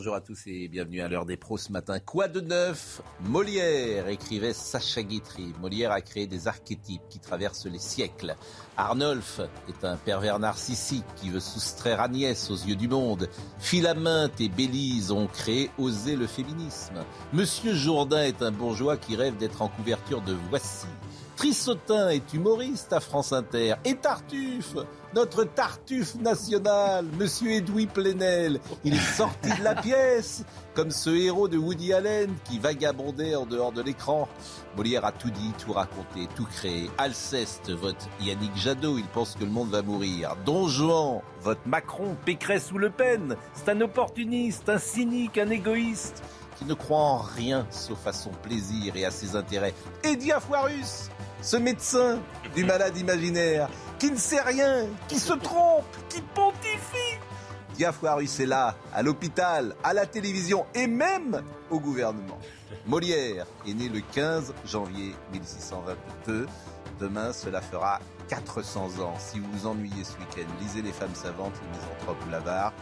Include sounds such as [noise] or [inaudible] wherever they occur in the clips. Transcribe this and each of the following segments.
Bonjour à tous et bienvenue à l'heure des pros ce matin. Quoi de neuf? Molière, écrivait Sacha Guitry. Molière a créé des archétypes qui traversent les siècles. Arnolphe est un pervers narcissique qui veut soustraire Agnès aux yeux du monde. Philaminte et Bélise ont créé Oser le féminisme. Monsieur Jourdain est un bourgeois qui rêve d'être en couverture de Voici. Trissotin est humoriste à France Inter. Et Tartuffe, notre Tartuffe national, Monsieur Edoui Plenel, il est sorti de la pièce, comme ce héros de Woody Allen qui vagabondait en dehors de l'écran. Molière a tout dit, tout raconté, tout créé. Alceste vote Yannick Jadot, il pense que le monde va mourir. Don Juan vote Macron, Pécresse ou Le Pen. C'est un opportuniste, un cynique, un égoïste qui ne croit en rien sauf à son plaisir et à ses intérêts. Et Diafoirus ce médecin du malade imaginaire, qui ne sait rien, qui se trompe, qui pontifie. Diafoirus est là, à l'hôpital, à la télévision et même au gouvernement. Molière est né le 15 janvier 1622. Demain, cela fera 400 ans. Si vous vous ennuyez ce week-end, lisez Les femmes savantes, Les misanthropes ou l'avare.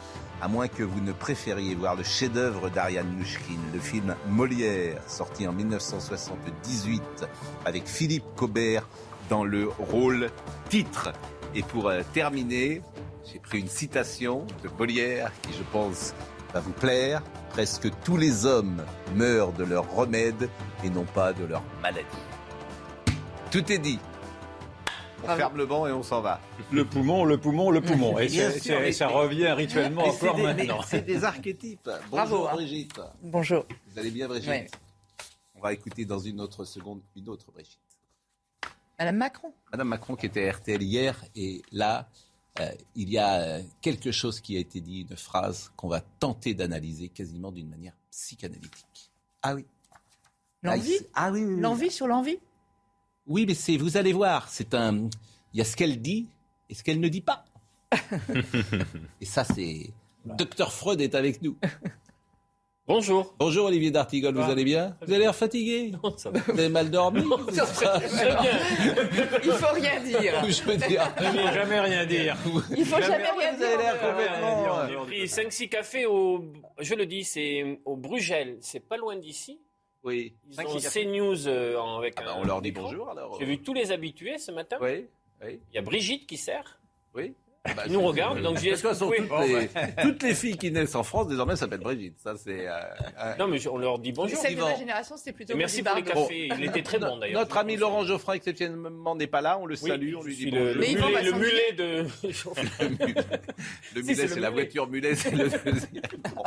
À moins que vous ne préfériez voir le chef-d'œuvre d'Ariane Mouchkine, le film Molière, sorti en 1978 avec Philippe Cobert dans le rôle titre. Et pour euh, terminer, j'ai pris une citation de Molière qui, je pense, va vous plaire. Presque tous les hommes meurent de leur remède et non pas de leur maladie. Tout est dit. On ferme le banc et on s'en va. Le poumon, le poumon, le poumon. Et, sûr, mais- ça revient rituellement Mais encore des- maintenant. C'est des archétypes. [laughs] Bravo, Bonjour hein. Brigitte. Bonjour. Vous allez bien Brigitte Ouais. On va écouter dans une autre seconde une autre Brigitte. Madame Macron. Madame Macron qui était à RTL hier et là, euh, il y a euh, quelque chose qui a été dit, une phrase qu'on va tenter d'analyser quasiment d'une manière psychanalytique. Ah oui. L'envie Ah oui, oui, oui. L'envie sur l'envie Oui, mais c'est, vous allez voir, c'est un, il y a ce qu'elle dit et ce qu'elle ne dit pas. [laughs] et ça, c'est, Docteur Freud est avec nous. Bonjour. Bonjour Olivier D'Artigol, vous Ah. allez bien? Vous avez l'air fatigué? Non, ça va. Vous avez mal dormi? Très bien. Il faut rien dire. [laughs] Je veux dire. Il faut jamais rien dire. Il faut jamais rien Vous avez l'air dire. complètement. J'ai pris 5-6 cafés au. Je le dis, c'est au Brugel. C'est pas loin d'ici. Oui. Ils ont CNews euh, avec Ah bah, un on leur dit bonjour alors. J'ai vu tous les habitués ce matin. Oui, oui, Il y a Brigitte qui sert. oui. Bah, Qui nous regarde. Donc j'ai De toute façon, escompté- toutes les, [laughs] toutes les filles qui naissent en France désormais s'appellent Brigitte. Ça, c'est. euh, euh, Non, mais on leur dit bonjour. Celle de ma génération, c'était plutôt Et merci Brigitte pour les cafés. Il était très bon d'ailleurs. Notre ami Laurent Geoffrin, exceptionnellement, n'est pas là. On le Oui, salue, on lui dit bonjour. le, mulet, [laughs] [laughs] le mulet de. Le mulet, c'est la voiture mulet, c'est le deuxième. Bon,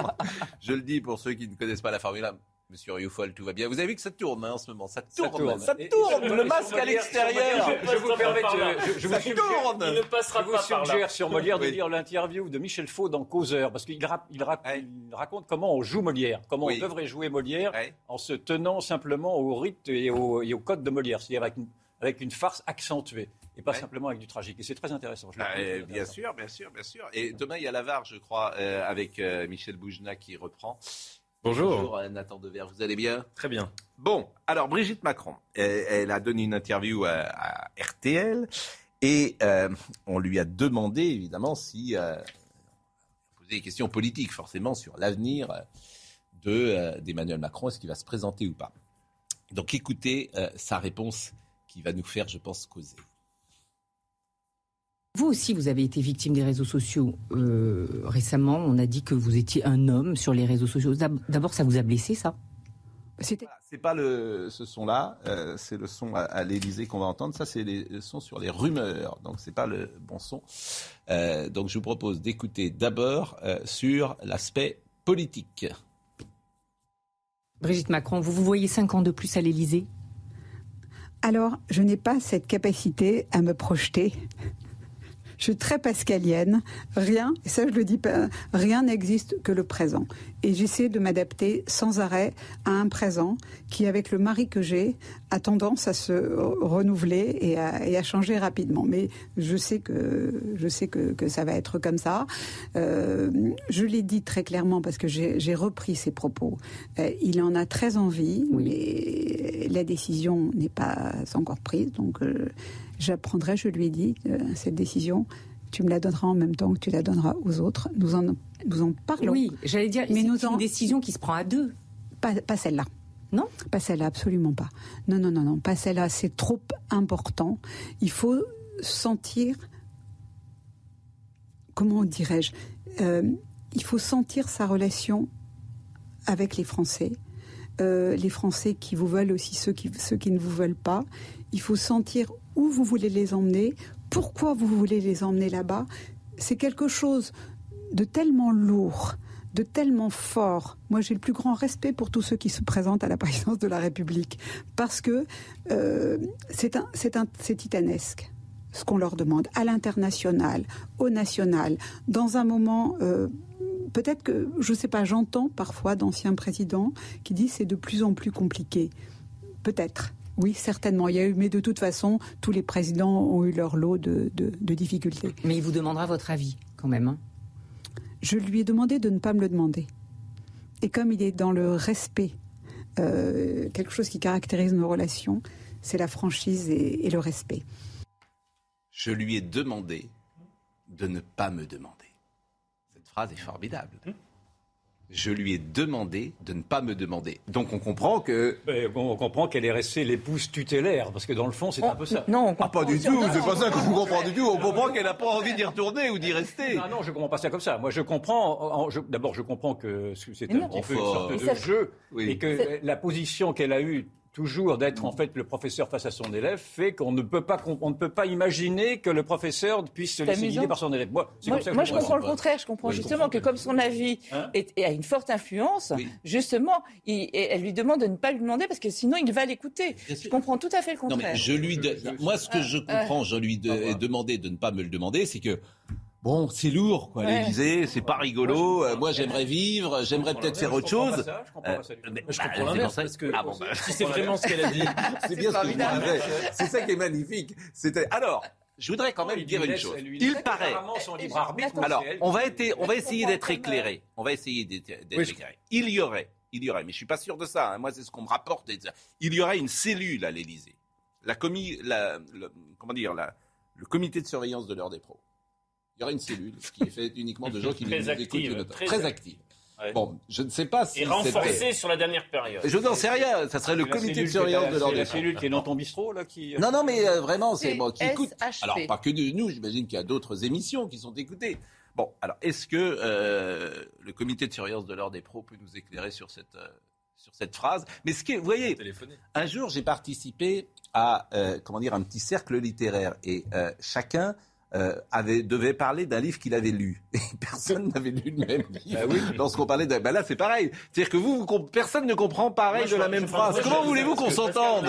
Je le dis pour ceux qui ne connaissent pas la Formule 1. Monsieur Rioufol, tout va bien. Vous avez vu que ça tourne hein, en ce moment. Ça tourne. tourne. Ça tourne. Le masque à l'extérieur. Je vous permets, je, je vous Ça suggère, tourne. Il ne passera je vous pas par là. suggère sur Molière de lire l'interview de Michel Faux dans Causeur, parce qu'il ra- il ra- Ouais. il raconte comment on joue Molière, comment Oui. on devrait jouer Molière Ouais. en se tenant simplement au rite et au, et au code de Molière, c'est-à-dire avec une, avec une farce accentuée et pas Ouais. simplement avec du tragique. Et c'est très intéressant. je Ah, bien intéressant. sûr, bien sûr, bien sûr. Et demain, il y a la VAR, je crois, euh, avec euh, Michel Boujna qui reprend. Bonjour. Bonjour, euh, Nathan Dever, vous allez bien? Très bien. Bon, alors Brigitte Macron, elle, elle a donné une interview à, à RTL et euh, on lui a demandé évidemment si euh, poser des questions politiques forcément sur l'avenir euh, de euh, d'Emmanuel Macron, est-ce qu'il va se présenter ou pas? Donc écoutez sa réponse qui va nous faire, je pense, causer. Vous aussi, vous avez été victime des réseaux sociaux. Euh, récemment, on a dit que vous étiez un homme sur les réseaux sociaux. D'ab- D'abord, ça vous a blessé, ça? C'est pas le, ce son-là, euh, c'est le son à, à l'Élysée qu'on va entendre. Ça, c'est les- le son sur les rumeurs, donc c'est pas le bon son. Euh, donc je vous propose d'écouter d'abord euh, sur l'aspect politique. Brigitte Macron, vous vous voyez cinq ans de plus à l'Élysée? Alors, je n'ai pas cette capacité à me projeter. Je suis très pascalienne. Rien, et ça je le dis pas, rien n'existe que le présent. Et j'essaie de m'adapter sans arrêt à un présent qui, avec le mari que j'ai, a tendance à se renouveler et à, et à changer rapidement. Mais je sais que je sais que, que ça va être comme ça. Euh, je l'ai dit très clairement parce que j'ai repris ses propos. Euh, il en a très envie, mais la décision n'est pas encore prise. Donc euh, j'apprendrai, je lui ai dit, euh, cette décision, tu me la donneras en même temps que tu la donneras aux autres. Nous en, nous en parlons. Oui, j'allais dire, Mais nous en- une décision qui se prend à deux. Pas, pas celle-là. Non? Pas celle-là, absolument pas. Non, non, non, non, pas celle-là. C'est trop important. Il faut sentir, comment dirais-je, Euh, il faut sentir sa relation avec les Français. Euh, les Français qui vous veulent aussi, ceux qui, ceux qui ne vous veulent pas. Il faut sentir où vous voulez les emmener, pourquoi vous voulez les emmener là-bas. C'est quelque chose de tellement lourd, de tellement fort. Moi, j'ai le plus grand respect pour tous ceux qui se présentent à la présidence de la République, parce que euh, c'est un, titanesque ce qu'on leur demande à l'international, au national, dans un moment. euh, Peut-être que, je ne sais pas, j'entends parfois d'anciens présidents qui disent c'est de plus en plus compliqué. Peut-être. Oui, certainement. Il y a eu, mais de toute façon, tous les présidents ont eu leur lot de, de- de difficultés. Mais il vous demandera votre avis, quand même. hein. Je lui ai demandé de ne pas me le demander. Et comme il est dans le respect, euh, quelque chose qui caractérise nos relations, c'est la franchise et, et le respect. Je lui ai demandé de ne pas me demander. Cette phrase est formidable. Je lui ai demandé de ne pas me demander. Donc on comprend que. Mais on comprend qu'elle est restée l'épouse tutélaire, parce que dans le fond, c'est un peu ça. Non, on Ah, pas comprend- du tout, non, c'est pas on ça qu'on comprend- du tout. On comprend qu'elle n'a pas envie d'y retourner ou d'y rester. Non, non, je comprends pas ça comme ça. Moi, je comprends. je- D'abord, je comprends que c'est un petit peu une sorte de jeu Oui. et que la position qu'elle a eue toujours d'être en fait le professeur face à son élève fait qu'on ne peut pas on ne peut pas imaginer que le professeur puisse se laisser guider par son élève. Moi, c'est Moi, comme ça que moi, je je comprends le contraire. Je comprends Oui, je justement comprends. que comme son avis Hein est- est- a une forte influence, Oui. justement, il- et elle lui demande de ne pas lui demander parce que sinon il va l'écouter. Je comprends tout à fait le Non, contraire. mais je lui. de- Moi, ce que je comprends, je lui de- Ah, voilà. ai demandé de ne pas me le demander, c'est que. Bon, c'est lourd, quoi, Ouais. l'Élysée, c'est pas rigolo. Moi, euh, Moi, j'aimerais vivre, j'aimerais peut-être faire autre Je comprends pas chose. ça, je comprends pas ça du tout. Euh, mais- Je bah, comprends c'est l'inverse, parce que Ah bon, bah, si c'est vraiment ce qu'elle a dit, [laughs] c'est bien ce que je. C'est ça qui est magnifique. C'était alors. Je voudrais quand même dire une laisse- chose. Il paraît. Alors, on va, être, on va essayer d'être éclairé. On va essayer d'être Oui, éclairé. Il y aurait, il y aurait, mais je suis pas sûr de ça. hein. Moi, c'est ce qu'on me rapporte. Il y aurait une cellule à l'Élysée. La commis, la, le- comment dire, la, le comité de surveillance de l'heure des pros. Il y aurait une cellule qui est faite uniquement de gens qui [laughs] Très nous active, écoutent. très Très active. Ouais. Bon, je ne sais pas si Et renforcé sur la dernière période. Je n'en sais rien. Ça serait le la comité de surveillance de c'est des la pros. cellule qui est dans ton bistrot, là, qui... Non, non, mais euh, vraiment, c'est moi qui écoute. Alors, pas que de nous, j'imagine qu'il y a d'autres émissions qui sont écoutées. Bon, alors, est-ce que euh, le comité de surveillance de l'ordre des pros peut nous éclairer sur cette, euh, sur cette phrase? Mais ce qui est, vous voyez, un jour, j'ai participé à, euh, comment dire, un petit cercle littéraire et euh, chacun euh, avait, devait parler d'un livre qu'il avait lu. [laughs] Et personne n'avait lu le même livre. Lorsqu'on parlait d'un... Ben là, c'est pareil. C'est-à-dire que vous, vous comp- personne ne comprend pareil Moi, de la même phrase. Comment voulez-vous qu'on s'entende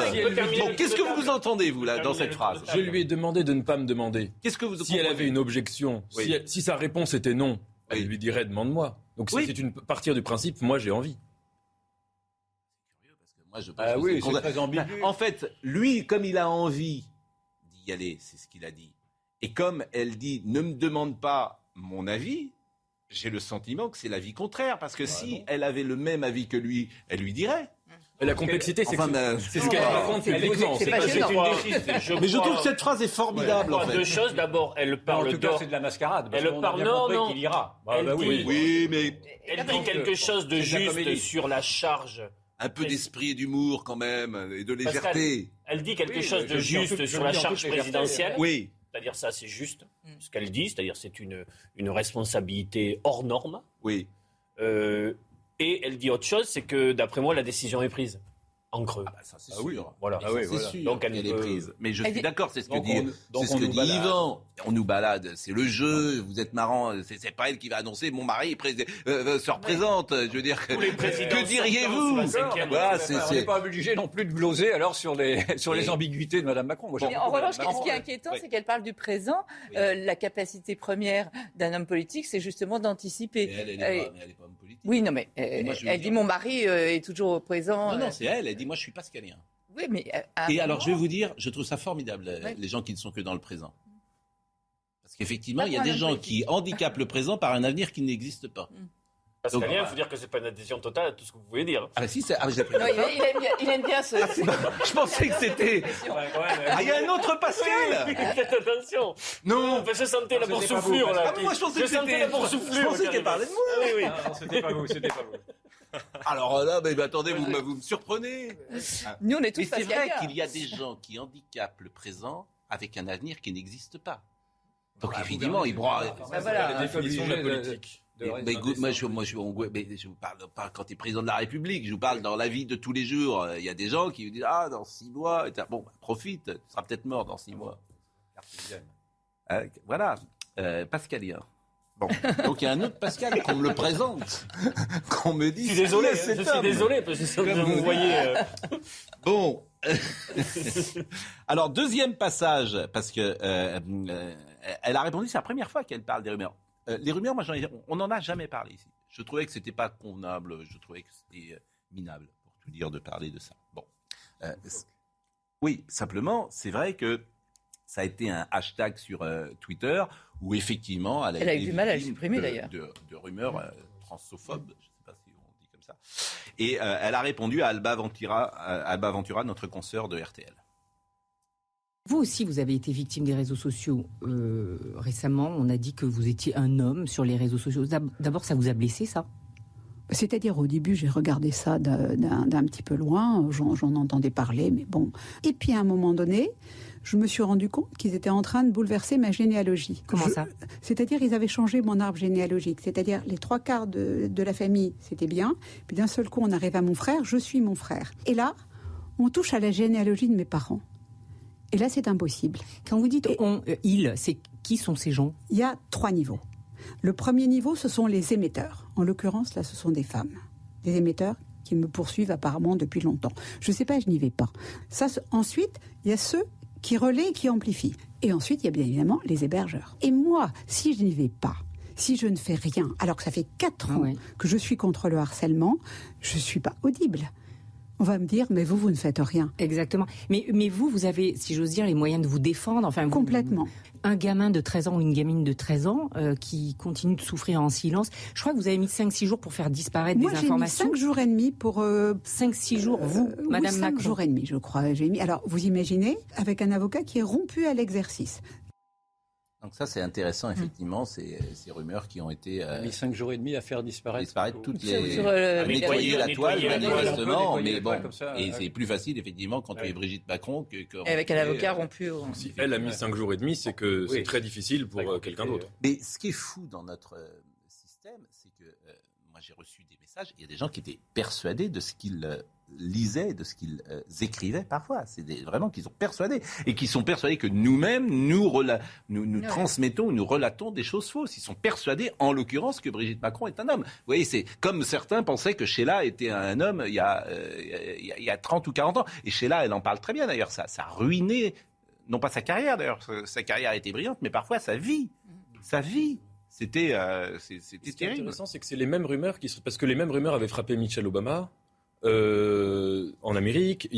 Qu'est-ce que vous entendez, vous, là, dans cette phrase? Je lui ai demandé de ne pas me demander. Qu'est-ce que vous Si elle avait une objection, Oui. si, elle- si sa réponse était non, elle Oui. lui dirait demande-moi. Donc Oui. c'est une partir du principe, moi j'ai envie. Moi, je pense Ah que oui, très ambigu. En fait, lui, comme il a envie d'y aller, c'est ce qu'il a dit. Et comme elle dit, ne me demande pas mon avis, j'ai le sentiment que c'est l'avis contraire. Parce que si elle avait le même avis que lui, elle lui dirait. La complexité, c'est Enfin, c'est ce qu'elle raconte c'est- publiquement. c'est Mais je trouve que cette phrase est formidable, je en fait. deux choses. D'abord, elle En parle tout cas, c'est de la mascarade. parce Elle parle- non, ira. Bah, Elle bah oui. dit- Oui, mais Elle dit quelque chose de juste sur la charge. un peu d'esprit et d'humour quand même, et de légèreté. Elle dit quelque chose de en juste sur la en charge présidentielle. Oui. C'est-à-dire ça, c'est juste ce qu'elle dit. C'est-à-dire c'est une, une responsabilité hors norme. Oui. Euh, et elle dit autre chose, c'est que d'après moi, la décision est prise. En creux. Ah bah ça c'est Ah oui, sûr. voilà. Mais Ah ça, oui, c'est voilà. sûr Donc, elle qu'elle est peut- prise. Mais je Elle suis d'accord, c'est ce que Donc, dit, on- ce on que nous dit balade. Yvan. On nous balade, c'est le jeu. Vous êtes marrant. C'est c'est pas elle qui va annoncer. Mon mari pré- euh, se représente. Je veux dire que. Tous les présidents Que diriez-vous Voilà, On c'est n'est pas obligé non plus de gloser alors sur les, [laughs] sur les ambiguïtés de Mme Macron. Moi, en revanche, ce qui est inquiétant, Oui. c'est qu'elle parle du présent. Oui. Euh, la capacité première d'un homme politique, c'est justement d'anticiper. elle, elle est Euh, elle Oui, non, mais euh, moi, elle dire- dit mon mari euh, est toujours au présent. Non, non, euh, c'est elle. Elle dit moi je suis pascalien. Oui, mais Et alors, je vais vous dire, je trouve ça formidable, Ouais. les gens qui ne sont que dans le présent. Parce qu'effectivement, il y a des gens politique. qui handicapent le présent par un avenir qui n'existe pas. Parce Donc, qu'il voilà. faut dire que c'est pas une adhésion totale à tout ce que vous pouvez dire. Ah, si, c'est. Ah, Non, il, il aime bien, il aime bien ce. [laughs] Je pensais que c'était. Ah, il y a un autre Pascal Faites attention. Non Je sentais la Non, c'était pas boursouflure là. Ah, mais moi, je pensais que c'était. la Je pensais qu'elle parlait de moi Ah, oui, oui. Non, c'était pas vous, c'était pas vous. [laughs] Alors là, mais, mais attendez, vous, me- vous me surprenez Nous, on est tous Mais c'est vrai qu'il y a des gens qui handicapent le présent avec un avenir qui n'existe pas. Donc, évidemment, ils broient. Bah, voilà. La définition de la politique. Mais, rester mais écoute, moi, je, moi, je, on- mais je vous parle pas quand tu es président de la République, je vous parle dans la vie de tous les jours. Il y a des gens qui vous disent Ah, dans six mois, et bon, bah, profite, tu seras peut-être mort dans six mois. Euh, voilà, euh, Pascalien. Bon, [laughs] donc il y a un autre Pascal qu'on me le présente, [laughs] qu'on me dit Je suis désolé, je cet suis homme désolé parce que Comme vous vous voyez. euh, Bon. [laughs] Alors, deuxième passage, parce que euh, euh, elle a répondu, c'est la première fois qu'elle parle des rumeurs. Euh, les rumeurs, moi, j'en ai- on n'en a jamais parlé ici. Je trouvais que c'était pas convenable, je trouvais que c'était euh, minable, pour tout dire, de parler de ça. Bon. Euh, oui, simplement, c'est vrai que ça a été un hashtag sur euh, Twitter où effectivement, elle a, Elle a eu du mal à le supprimer, d'ailleurs. De, de rumeurs transsophobes, je ne sais pas si on dit comme ça. Et elle a répondu à Alba Ventura, à Alba Ventura, notre consoeur de RTL. Vous aussi, vous avez été victime des réseaux sociaux euh, récemment. On a dit que vous étiez un homme sur les réseaux sociaux. D'ab- D'abord, ça vous a blessé, ça? C'est-à-dire, au début, j'ai regardé ça d'un petit peu loin, j'en entendais parler, mais bon. Et puis, à un moment donné, je me suis rendu compte qu'ils étaient en train de bouleverser ma généalogie. Comment Je- ça? C'est-à-dire, ils avaient changé mon arbre généalogique. C'est-à-dire, les trois quarts de, de la famille, c'était bien. Puis d'un seul coup, on arrive à mon frère, je suis mon frère. Et là, on touche à la généalogie de mes parents. Et là, c'est impossible. Quand vous dites Et- on, euh, il, c'est qui sont ces gens? Il y a trois niveaux. Le premier niveau, ce sont les émetteurs. En l'occurrence, là, ce sont des femmes. Des émetteurs qui me poursuivent apparemment depuis longtemps. Je ne sais pas, je n'y vais pas. Ça, ensuite, il y a ceux qui relaient et qui amplifient. Et ensuite, il y a bien évidemment les hébergeurs. Et moi, si je n'y vais pas, si je ne fais rien, alors que ça fait quatre Ah ans ouais. que je suis contre le harcèlement, je ne suis pas audible. On va me dire, mais vous, vous ne faites rien. Exactement. Mais, mais vous, vous avez, si j'ose dire, les moyens de vous défendre. Enfin, vous- Complètement. Un gamin de 13 ans ou une gamine de 13 ans euh, qui continue de souffrir en silence. Je crois que vous avez mis 5-6 jours pour faire disparaître Moi, des j'ai mis informations. cinq jours et demi pour euh, 5-6 jours, vous, Euh, Madame oui, cinq Macron. jours et demi, je crois. J'ai mis. Alors, vous imaginez, avec un avocat qui est rompu à l'exercice. Donc ça, c'est intéressant, effectivement, ces, ces rumeurs qui ont été euh, mis cinq jours et demi à faire disparaître. disparaître toutes Sur- les... [laughs] sur, euh, à nettoyer la toile, nettoyer la toile. manifestement, mais les bon, toiles comme ça, et ouais. c'est plus facile, effectivement, quand tu Ouais. es Brigitte Macron que... que Avec un avocat euh, rompu. Si elle a mis 5 jours et demi, c'est que c'est très difficile pour euh, quelqu'un d'autre. Mais ce qui est fou dans notre euh, système, c'est que euh, moi j'ai reçu des messages, il y a des gens qui étaient persuadés de ce qu'ils euh, lisaient, de ce qu'ils euh, écrivaient parfois. C'est vraiment qu'ils sont persuadés et qui sont persuadés que nous-mêmes nous, rela- nous, nous Ouais. transmettons, nous relatons des choses fausses. Ils sont persuadés, en l'occurrence, que Brigitte Macron est un homme. Vous voyez, c'est comme certains pensaient que Sheila était un homme il y a, euh, il y a, il y a 30 ou 40 ans. Et Sheila, elle en parle très bien d'ailleurs. Ça, ça a ruiné, non pas sa carrière d'ailleurs, sa carrière a été brillante, mais parfois sa vie. Sa vie. C'était euh, Ce qui est intéressant, c'est que c'est les mêmes rumeurs qui se... parce que les mêmes rumeurs avaient frappé Michelle Obama euh, en Amérique.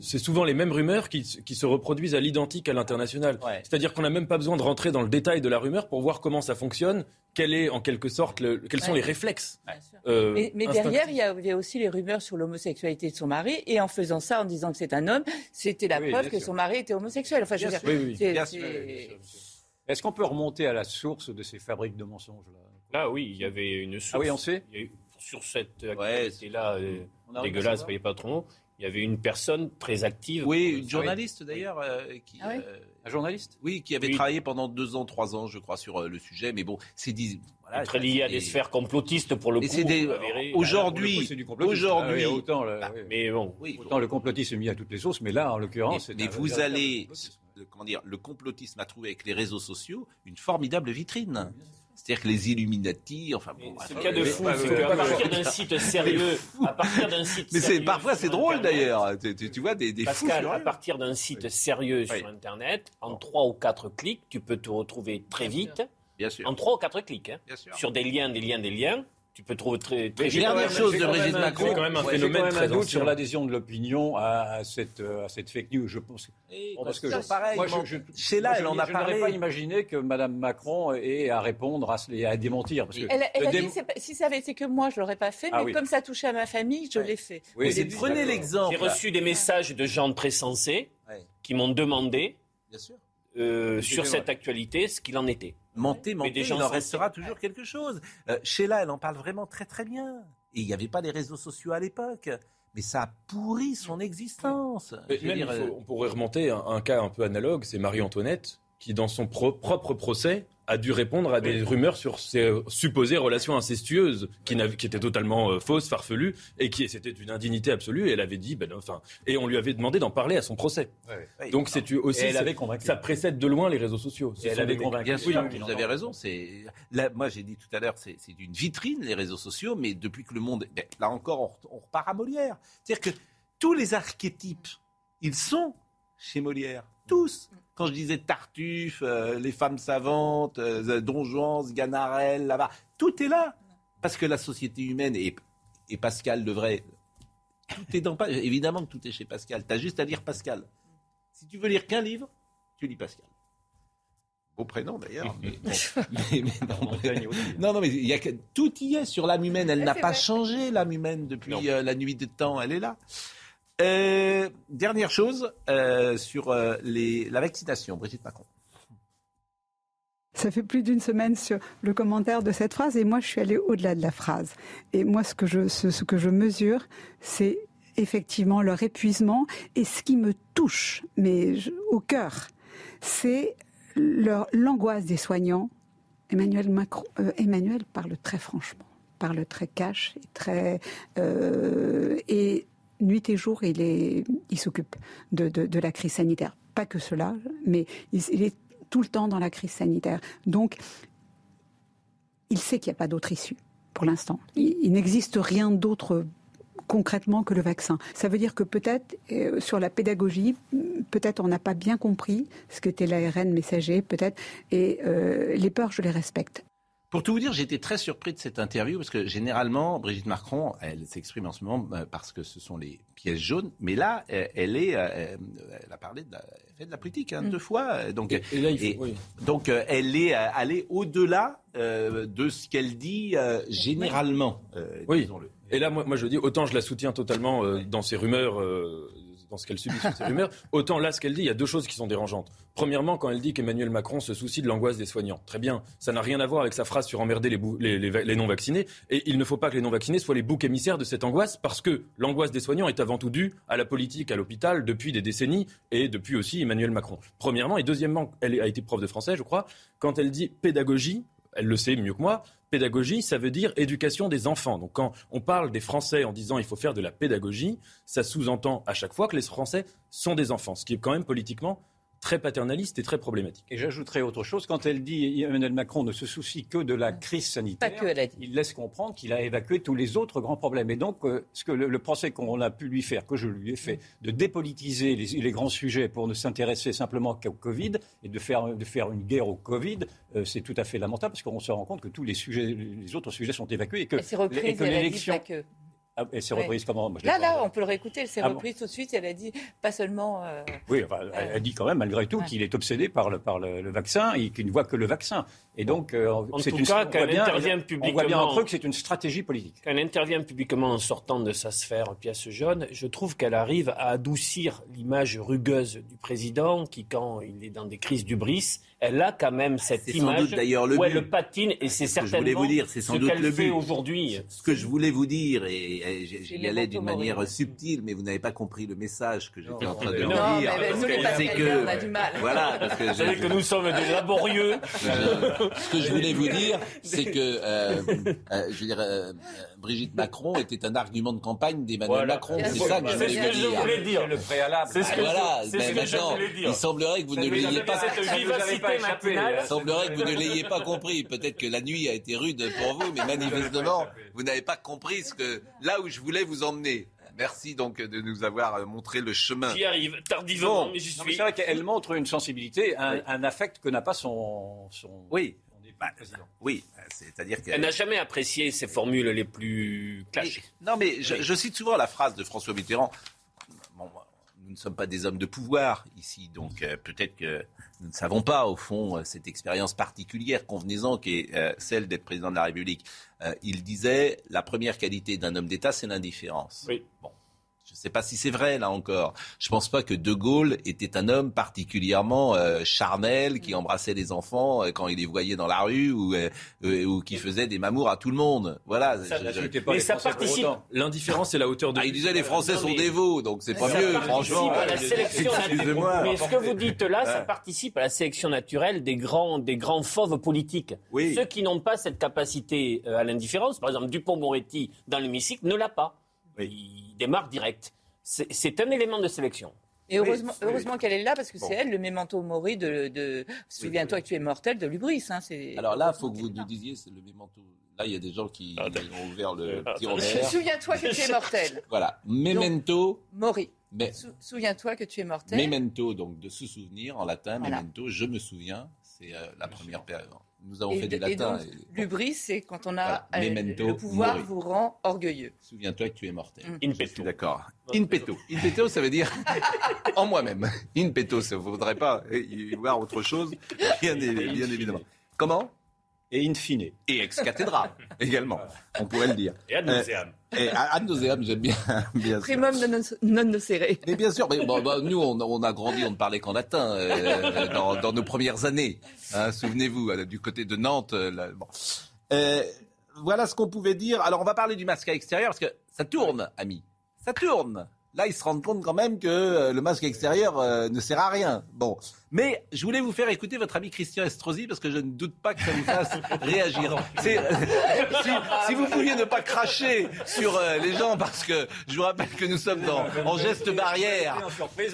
C'est souvent les mêmes rumeurs qui, se reproduisent à l'identique à l'international. Ouais. C'est-à-dire qu'on n'a même pas besoin de rentrer dans le détail de la rumeur pour voir comment ça fonctionne, quel est en quelque sorte, le- quels sont Ouais. les réflexes. Euh, Mais, derrière, il y, a, il y a aussi les rumeurs sur l'homosexualité de son mari. Et en faisant ça, en disant que c'est un homme, c'était la Oui, preuve que sûr. son mari était homosexuel. Enfin, je veux Bien dire, Oui, oui. c'est- Bien c'est- sûr. Est-ce qu'on peut remonter à la source de ces fabriques de mensonges là? Là, oui, il y avait une source. Ah oui, on sait? Il y a eu- sur cette Ouais, activité-là euh, arrive à dégueulasse, payez pas trop. Il y avait une personne très active. Oui, une journaliste d'ailleurs. euh, qui, Ah oui euh, Un journaliste? oui, qui avait Oui. travaillé pendant deux ans, trois ans, je crois, sur euh, le sujet. Mais bon, c'est dit. Voilà, très lié à des sphères complotistes pour le Et coup. aujourd'hui- aujourd'hui- Ah autant, le- Bah. Mais bon, Oui, Autant le complotisme est mis à toutes les sauces, mais là, en l'occurrence, mais vous allez, le- comment dire, le complotisme a trouvé avec les réseaux sociaux une formidable vitrine. C'est-à-dire que les Illuminati, enfin bon, Mais bref, Ce qu'il y a de mais- fou, c'est ouais, partir d'un site [laughs] sérieux, à partir d'un site Mais c'est parfois sur c'est drôle Internet, d'ailleurs. Tu, tu- tu vois des, des fous Pascal, à furieux. partir d'un site sérieux Oui. sur Internet, en trois ou quatre clics, tu peux te retrouver très vite. Bien sûr. En trois ou quatre clics, hein, Bien sûr. sur des liens, des liens, des liens, tu peux trouver très, très Mais dernière quand chose de Brigitte même un Macron, C'est quand même un phénomène quand même très un doute sur l'adhésion de l'opinion à, cette, euh, à cette fake news. Je pense. Parce que c'est pareil. moi, elle en a Je n'aurais parlé. pas imaginé que Mme Macron ait à répondre à, et à démentir. Elle, elle le a dit si ça avait été que moi, je l'aurais pas fait, mais Ah oui. comme ça touchait à ma famille, je l'ai fait. Prenez l'exemple. J'ai reçu des messages de gens très sensés qui m'ont demandé bien sûr. Euh, sur vrai. cette actualité ce qu'il en était. Mentez, mentez, il en restera toujours quelque chose. Euh, Sheila, elle en parle vraiment très très bien. Et il n'y avait pas les réseaux sociaux à l'époque. Mais ça a pourri son existence. Mais même, dire, faut- euh, on pourrait remonter à un cas un peu analogue, c'est Marie-Antoinette qui, dans son pro- propre procès, a dû répondre à des rumeurs sur ses euh, supposées relations incestueuses qui, étaient totalement euh, fausses, farfelues, et qui c'était une indignité absolue. Et elle avait dit, ben, enfin, et on lui avait demandé d'en parler à son procès. Donc c'est aussi, Et elle c'est- avait convaincu. ça précède de loin les réseaux sociaux. Et elle avait convaincu. Bien sûr, oui, vous avez raison. C'est là, moi j'ai dit tout à l'heure, c'est c'est une vitrine les réseaux sociaux, mais depuis que le monde, ben, là encore, on, on repart à Molière. C'est-à-dire que tous les archétypes, ils sont chez Molière, tous. Quand je disais Tartuffe, euh, les femmes savantes, euh, Don Juan, Sganarelle, là-bas, tout est là, parce que la société humaine et, et Pascal devrait, tout est dans. Évidemment que tout est chez Pascal. T'as juste à lire Pascal. Si tu veux lire qu'un livre, tu lis Pascal. Beau prénom d'ailleurs. [laughs] mais bon. Mais- mais non, non, non, mais il y a que- tout y est sur l'âme humaine. Elle n'a pas vrai. changé, l'âme humaine, depuis Non. euh, la nuit des temps. Elle est là. Euh, dernière chose euh, sur euh, la vaccination, Brigitte Macron. Ça fait plus d'une semaine sur le commentaire de cette phrase et moi je suis allée au-delà de la phrase. Et moi ce que je, mesure, c'est effectivement leur épuisement et ce qui me touche, mais au cœur, c'est l'angoisse des soignants. Emmanuel Macron, Emmanuel parle très franchement, parle très cash et très et nuit et jour il est, il s'occupe de, de, la crise sanitaire. Pas que cela, mais il, est tout le temps dans la crise sanitaire. Donc, il sait qu'il n'y a pas d'autre issue pour l'instant. Il, il n'existe rien d'autre concrètement que le vaccin. Ça veut dire que peut-être euh, sur la pédagogie, peut-être on n'a pas bien compris ce qu'était l'ARN messager, peut-être, et euh, les peurs, je les respecte. Pour tout vous dire, été très surpris de cette interview parce que généralement, Brigitte Macron, elle s'exprime en ce moment euh, parce que ce sont les pièces jaunes. Mais là, euh, elle est, euh, elle a parlé de la, elle fait de la politique hein, Mm. deux fois. Donc, Et, et là, il faut, Et- oui. donc elle est allée au-delà euh, de ce qu'elle dit euh, généralement. euh, Oui. Et là, moi, moi, je dis, autant je la soutiens totalement euh, dans ses rumeurs, euh, dans ce qu'elle subit sur ses rumeurs, [laughs] autant là, ce qu'elle dit, il y a deux choses qui sont dérangeantes. Premièrement, quand elle dit qu'Emmanuel Macron se soucie de l'angoisse des soignants. Très bien, ça n'a rien à voir avec sa phrase sur emmerder les, les non-vaccinés. Et il ne faut pas que les non-vaccinés soient les boucs émissaires de cette angoisse, parce que l'angoisse des soignants est avant tout due à la politique à l'hôpital depuis des décennies, et depuis aussi Emmanuel Macron. Premièrement, et deuxièmement, elle a été prof de français, je crois, quand elle dit pédagogie, elle le sait mieux que moi, pédagogie, ça veut dire éducation des enfants. Donc quand on parle des Français en disant il faut faire de la pédagogie, ça sous-entend à chaque fois que les Français sont des enfants, ce qui est quand même politiquement très paternaliste et très problématique. Et j'ajouterais autre chose. Quand elle dit Emmanuel Macron ne se soucie que de la crise sanitaire, Pas que, elle a dit. il laisse comprendre qu'il a évacué tous les autres grands problèmes. Et donc, euh, ce que le, le procès qu'on a pu lui faire, que je lui ai fait, de dépolitiser les, les grands sujets pour ne s'intéresser simplement qu'au Covid et de faire, de faire une guerre au Covid, euh, c'est tout à fait lamentable parce qu'on se rend compte que tous les sujets, les autres sujets sont évacués et que, et que l'élection. Ah, elle s'est Ouais. reprise comment Moi, Là, là, on peut le réécouter. Elle s'est Ah bon reprise tout de suite. Elle a dit pas seulement. euh, Oui, enfin, elle elle dit quand même, malgré tout, Ouais. qu'il est obsédé par le, par le, le vaccin et qu'il ne voit que le vaccin. Et donc, euh, En c'est tout une, cas, on quand voit elle bien- intervient On voit bien publiquement- entre eux que c'est une stratégie politique. Quand elle intervient publiquement en sortant de sa sphère pièce jaune, je trouve qu'elle arrive à adoucir l'image rugueuse du président qui, quand il est dans des crises d'ubris, elle a quand même cette C'est sans image doute d'ailleurs le où elle but. le patine et c'est Ce que je certainement voulais vous dire, c'est sans ce doute qu'elle le fait but. aujourd'hui. Ce que je voulais vous dire, et, et j'y- allais d'une manière subtile, mais vous n'avez pas compris le message que j'étais en train de Non, dire. c'est pascaliens, on a du mal. Voilà, parce que Vous savez je- que nous sommes des laborieux. je- ce que je voulais vous dire, c'est que euh, euh, je veux dire, euh, Brigitte Macron était un argument de campagne d'Emmanuel Voilà. Macron. C'est ça que je C'est voulais ce vous que je dire. voulais dire. C'est le préalable. C'est ce que Voilà, je- c'est mais ce que je maintenant, voulais dire. il semblerait que vous ne l'ayez pas. cette vivacité matinale. hein. Il semblerait que vous ne l'ayez pas compris. Peut-être que la nuit a été rude pour vous, mais manifestement, vous n'avez pas compris ce que là où je voulais vous emmener. Merci donc de nous avoir euh, montré le chemin. J'y arrive tardivement, Bon. mais j'y suis. c'est vrai qu'elle montre une sensibilité, un, Oui. un affect que n'a pas son, son, Oui, Bah, oui, c'est-à-dire que. Elle n'a jamais apprécié ces formules les plus clashées. Non, mais je, je cite souvent la phrase de François Mitterrand. Bon, nous ne sommes pas des hommes de pouvoir ici, donc euh, peut-être que nous ne savons pas, au fond, euh, cette expérience particulière, convenez-en, qui est euh, celle d'être président de la République. Il disait la première qualité d'un homme d'État, c'est l'indifférence. Oui. Bon. Je ne sais pas si c'est vrai, là encore. Je ne pense pas que De Gaulle était un homme particulièrement euh, charnel, qui embrassait les enfants euh, quand il les voyait dans la rue ou, euh, euh, ou qui faisait des mamours à tout le monde. Voilà. Ça, Je- je- pas Mais les ça Français participe-. L'indifférence et la hauteur de Ah, il disait les Français Non, sont mais- dévots, donc c'est pas Ça mieux, participe franchement. à la sélection. Mais ce que vous dites là, ça participe à la sélection naturelle des grands, des grands fauves politiques. Oui. Ceux qui n'ont pas cette capacité euh, à l'indifférence, par exemple Dupont-Moretti dans l'hémicycle, ne l'a pas. Il démarre direct. C'est c'est un élément de sélection. Et heureusement, oui. heureusement qu'elle est là parce que Bon. c'est elle le memento mori de. de Souviens-toi que tu es mortel de Lubris. Hein, Alors là, il faut que vous nous disiez, c'est le mémento. Là, il y a des gens qui Ah, ont ouvert le Ah, petit. Robert. Souviens-toi que tu es mortel. [laughs] Voilà, memento, Mori. mais, Sou- Souviens-toi que tu es mortel. memento, donc de se souvenir en latin, Voilà. memento, je me souviens, c'est euh, la première période. Nous avons Et, fait du de- et latin. donc, et- Lubris, c'est quand on a Voilà. euh, Memento le pouvoir mori. vous rend orgueilleux. Souviens-toi que tu es mortel. Mm. Je suis d'accord. In petto. In petto, ça veut dire [laughs] en moi-même. In petto, ça ne faudrait pas y voir autre chose, bien évidemment. Comment? Et in fine. Et ex cathedra [laughs] également, on pourrait le dire. Et ad nauseam. Et à ad nauseam, j'aime bien, [laughs] bien sûr. Primum non, non nocere. Mais bien sûr, mais bon, bah, nous, on, on a grandi, on ne parlait qu'en latin euh, dans, dans nos premières années. hein, Souvenez-vous, euh, du côté de Nantes. euh, là, bon. Euh, voilà ce qu'on pouvait dire. Alors, on va parler du masque à extérieur parce que ça tourne, amis. Ça tourne. Là, ils se rendent compte quand même que euh, le masque extérieur euh, ne sert à rien. Bon. Mais je voulais vous faire écouter votre ami Christian Estrosi parce que je ne doute pas que ça vous fasse [laughs] réagir. C'est- si, si vous pouviez ne pas cracher sur euh, les gens parce que je vous rappelle que nous sommes dans, en geste barrière.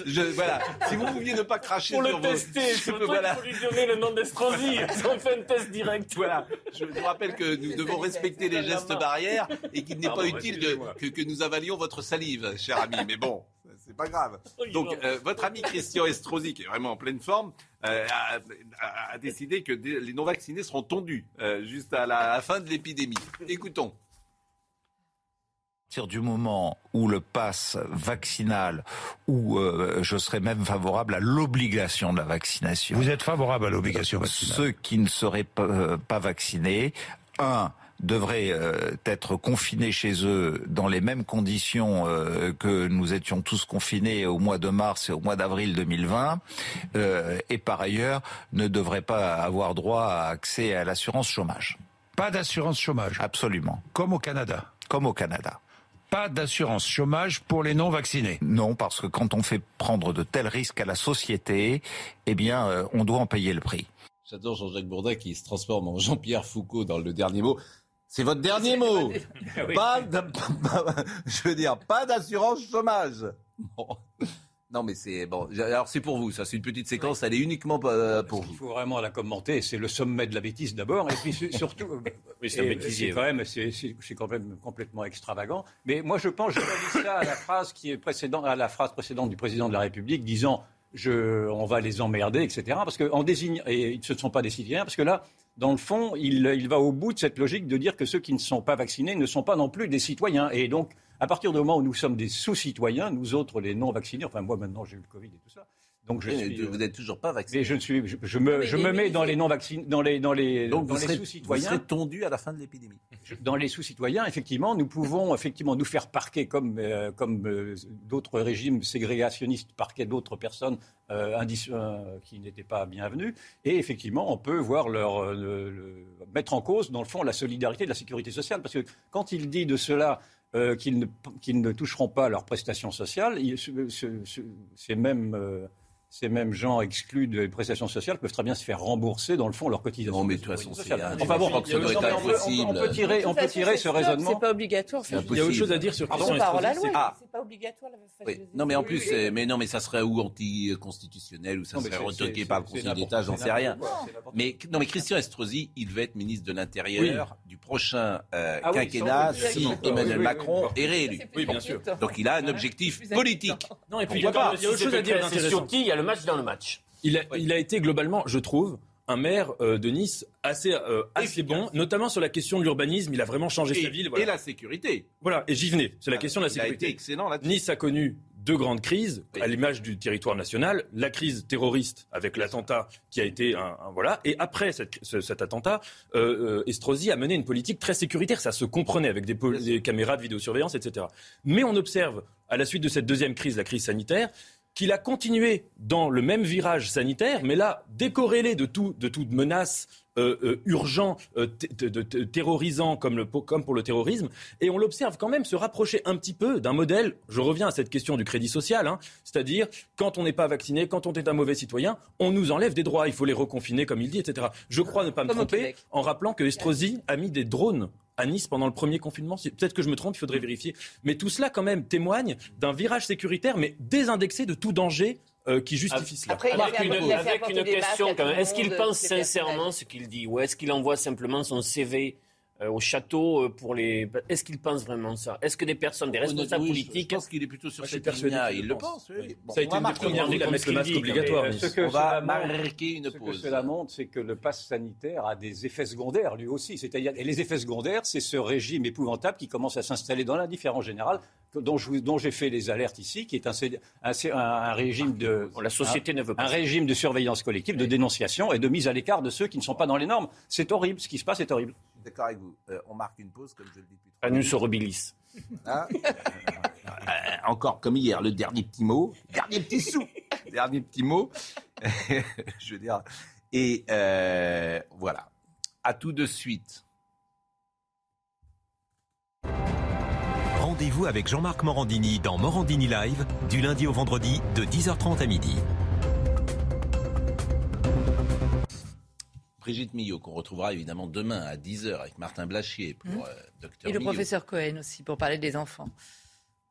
Je, voilà. Si vous pouviez ne pas cracher Pour sur le vos... tester, [laughs] sur le voilà. lui donner le nom d'Estrosi. [laughs] On fait un test direct. Voilà. Je vous rappelle que nous devons respecter les gestes barrières et qu'il n'est pas utile de, excusez-moi. que, que nous avalions votre salive, cher ami. Mais bon, c'est pas grave. [laughs] Donc, euh, votre ami Christian Estrosi, qui est vraiment en pleine forme, euh, a, décidé que des- les non-vaccinés seront tondus euh, juste à la, à la fin de l'épidémie. Écoutons. partir du moment où le pass vaccinal, où euh, je serais même favorable à l'obligation de la vaccination. Vous êtes favorable à l'obligation vaccinale Ceux qui ne seraient pas, euh, pas vaccinés, un, devraient euh, être confinés chez eux dans les mêmes conditions euh, que nous étions tous confinés au mois de mars et au mois d'avril 2020, euh, et par ailleurs ne devraient pas avoir droit à accès à l'assurance chômage. Pas d'assurance chômage, Absolument, comme au Canada. comme au Canada. Pas d'assurance chômage pour les non-vaccinés. Non, parce que quand on fait prendre de tels risques à la société, eh bien, euh, on doit en payer le prix. J'adore Jean-Jacques Bourdin qui se transforme en Jean-Pierre Foucault dans le dernier mot. C'est votre dernier mot. [laughs] Pas, de- [laughs] je veux dire, pas d'assurance chômage. Bon. Non, mais c'est bon. Alors c'est pour vous, ça. C'est une petite séquence. Elle est uniquement euh, pour Il faut vraiment la commenter. C'est le sommet de la bêtise d'abord, et puis su- surtout, [laughs] Oui, c'est quand même, c'est quand même complètement extravagant. Mais moi, je pense, je relis ça à la phrase qui est précédente, à la phrase précédente du président de la République, disant je, on va les emmerder, etc. Parce que en désigne, et ce ne sont pas des citoyens, parce que là, dans le fond, il, va au bout de cette logique de dire que ceux qui ne sont pas vaccinés ne sont pas non plus des citoyens. Et donc, à partir du moment où nous sommes des sous-citoyens, nous autres, les non-vaccinés, enfin moi maintenant j'ai eu le Covid et tout ça, Donc je suis, vous n'êtes toujours pas vacciné. mais je, ne suis, je, je me, Mais je me mets dans les- non vaccinés, dans les dans les Donc dans vous les serez, vous sous-citoyens. serez tondu à la fin de l'épidémie. dans les sous-citoyens, effectivement, nous pouvons effectivement nous faire parquer comme, euh, comme euh, d'autres régimes ségrégationnistes parquaient d'autres personnes euh, euh, qui n'étaient pas bienvenues. Et effectivement, on peut voir leur euh, le- le- mettre en cause, dans le fond, la solidarité de la sécurité sociale. Parce que quand il dit de cela euh, qu'ils ne, qu'ils ne toucheront pas leurs prestations sociales, il- ce- ce- ce- ces mêmes... ces mêmes gens exclus des prestations sociales peuvent très bien se faire rembourser, dans le fond, leurs cotisations. Non, mais de toute façon, c'est Enfin bon, qui on peut- on peut- impossible. on peut tirer, on peut tirer ce raisonnement. C'est pas obligatoire. Il y a autre chose à dire sur Pardon, Christian par la Estrosi, loi, c'est- Ah. c'est pas obligatoire. la Oui. fascisme. Non, mais en plus, mais non, mais ça serait ou anticonstitutionnel ou ça serait retoqué par le Conseil d'État, j'en sais rien. Mais non, mais Christian Estrosi, il devait être ministre de l'Intérieur du prochain euh, Ah quinquennat si Emmanuel Macron est réélu. Oui, bien sûr. Donc il a un objectif politique. Non, et puis il y Pourquoi a, pas il y a autre chose à dire C'est d'intéressant. Ciotti, il y a le match dans le match. Il a, il a été globalement, je trouve, un maire euh, de Nice assez, euh, assez bon, notamment sur la question de l'urbanisme. Il a vraiment changé Et, sa ville. et la sécurité. Voilà, et j'y venais. C'est la question de la Il a été sécurité. excellent là-dessus. Nice a connu deux grandes crises, Oui. à l'image du territoire national. La crise terroriste avec l'attentat qui a été un, un- voilà. Et après cette- ce- cet attentat, euh, euh, Estrosi a mené une politique très sécuritaire. Ça se comprenait avec des caméras de vidéosurveillance, etc. Mais on observe à la suite de cette deuxième crise, la crise sanitaire, qu'il a continué dans le même virage sanitaire, mais là décorrélé de tout, de toute menace urgent, euh, t- t- de- de- terrorisant comme, le, comme pour le terrorisme, et on l'observe quand même se rapprocher un petit peu d'un modèle. Je reviens à cette question du crédit social, hein, c'est-à-dire quand on n'est pas vacciné, quand on est un mauvais citoyen, on nous enlève des droits, il faut les reconfiner comme il dit, etc. Je crois ne pas me Comme tromper en rappelant que Estrosi a mis des drones à Nice pendant le premier confinement. Peut-être que je me trompe, il faudrait vérifier. Mais tout cela, quand même, témoigne d'un virage sécuritaire, mais désindexé de tout danger euh, qui justifie cela. Après, Avec une, avec une question quand même. Est-ce qu'il pense sincèrement ce qu'il dit ou est-ce qu'il envoie simplement son CV euh, au château euh, pour les. Est-ce qu'il pense vraiment ça? Est-ce que des personnes, des responsables Oui, politiques. Je pense qu'il est plutôt sur cette qu'il Il le pense. oui. Oui. Bon, Ça a on été une des premières à pause. mettre le masque qu'il dit, obligatoire. Mais, euh, ce que On va marquer une Ce que pause. cela montre, c'est que le pass sanitaire a des effets secondaires, lui aussi. C'est-à-dire, et les effets secondaires, c'est ce régime épouvantable qui commence à s'installer dans l'indifférence générale, dont je vous- dont j'ai fait les alertes ici, qui est un, un, un- un régime de Bon, la société ne veut un pas. régime de surveillance collective, de dénonciation et de mise à l'écart de ceux qui ne sont pas dans les normes. C'est horrible, ce qui se passe est horrible. D'accord avec vous. Euh, on marque une pause, comme je le dis depuis trois Anus horribilis. Hein [laughs] Euh, encore comme hier, le dernier petit mot, dernier petit sou, [laughs] dernier petit mot. [laughs] je veux dire. Et euh, voilà. À tout de suite. Rendez-vous avec Jean-Marc Morandini dans Morandini Live du lundi au vendredi de 10h30 à midi. Brigitte Millot, qu'on retrouvera évidemment demain à 10h avec Martin Blachier pour euh, Docteur Et le Millot. professeur Cohen aussi, pour parler des enfants.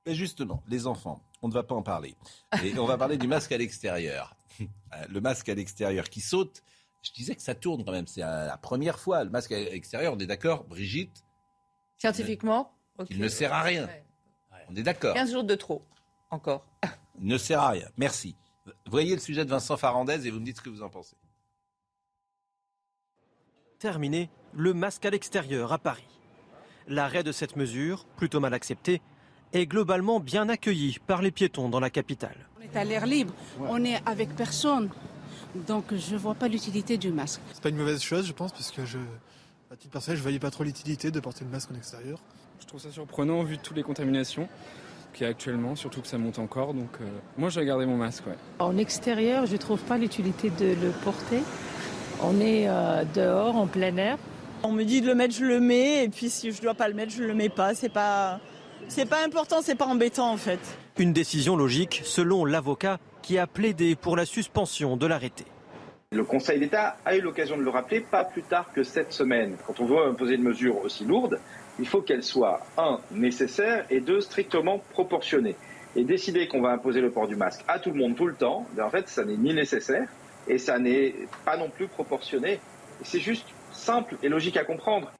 Mais justement, les enfants, on ne va pas en parler. Et on va parler du masque à l'extérieur. [laughs] Euh, Le masque à l'extérieur qui saute. Je disais que ça tourne quand même. C'est euh, la première fois. Le masque à l'extérieur, on est d'accord, Brigitte? Scientifiquement? Il ne sert à rien. Ouais. On est d'accord. 15 jours de trop, encore. Il ne sert à rien. Merci. Voyez le sujet de Vincent Farandez et vous me dites ce que vous en pensez. Terminé le masque à l'extérieur à Paris. L'arrêt de cette mesure, plutôt mal acceptée, est globalement bien accueilli par les piétons dans la capitale. On est à l'air libre, on est avec personne. Donc je ne vois pas l'utilité du masque. C'est pas une mauvaise chose, je pense, parce que je, à titre personnel, je voyais pas trop l'utilité de porter le masque en extérieur. Je trouve ça surprenant vu toutes les contaminations qu'il y a actuellement, surtout que ça monte encore. Donc euh, moi, je vais garder mon masque. Ouais. En extérieur, je ne trouve pas l'utilité de le porter. On est euh, dehors, en plein air. On me dit de le mettre, je le mets, et puis si je dois pas le mettre, je le mets pas. C'est pas, c'est pas important, c'est pas embêtant en fait. Une décision logique selon l'avocat qui a plaidé pour la suspension de l'arrêté. Le Conseil d'État a eu l'occasion de le rappeler pas plus tard que cette semaine. Quand on veut imposer une mesure aussi lourde, il faut qu'elle soit, un, nécessaire et deux, strictement proportionnée. Et décider qu'on va imposer le port du masque à tout le monde tout le temps, ben en fait, ça n'est ni nécessaire et ça n'est pas non plus proportionné. C'est juste simple et logique à comprendre.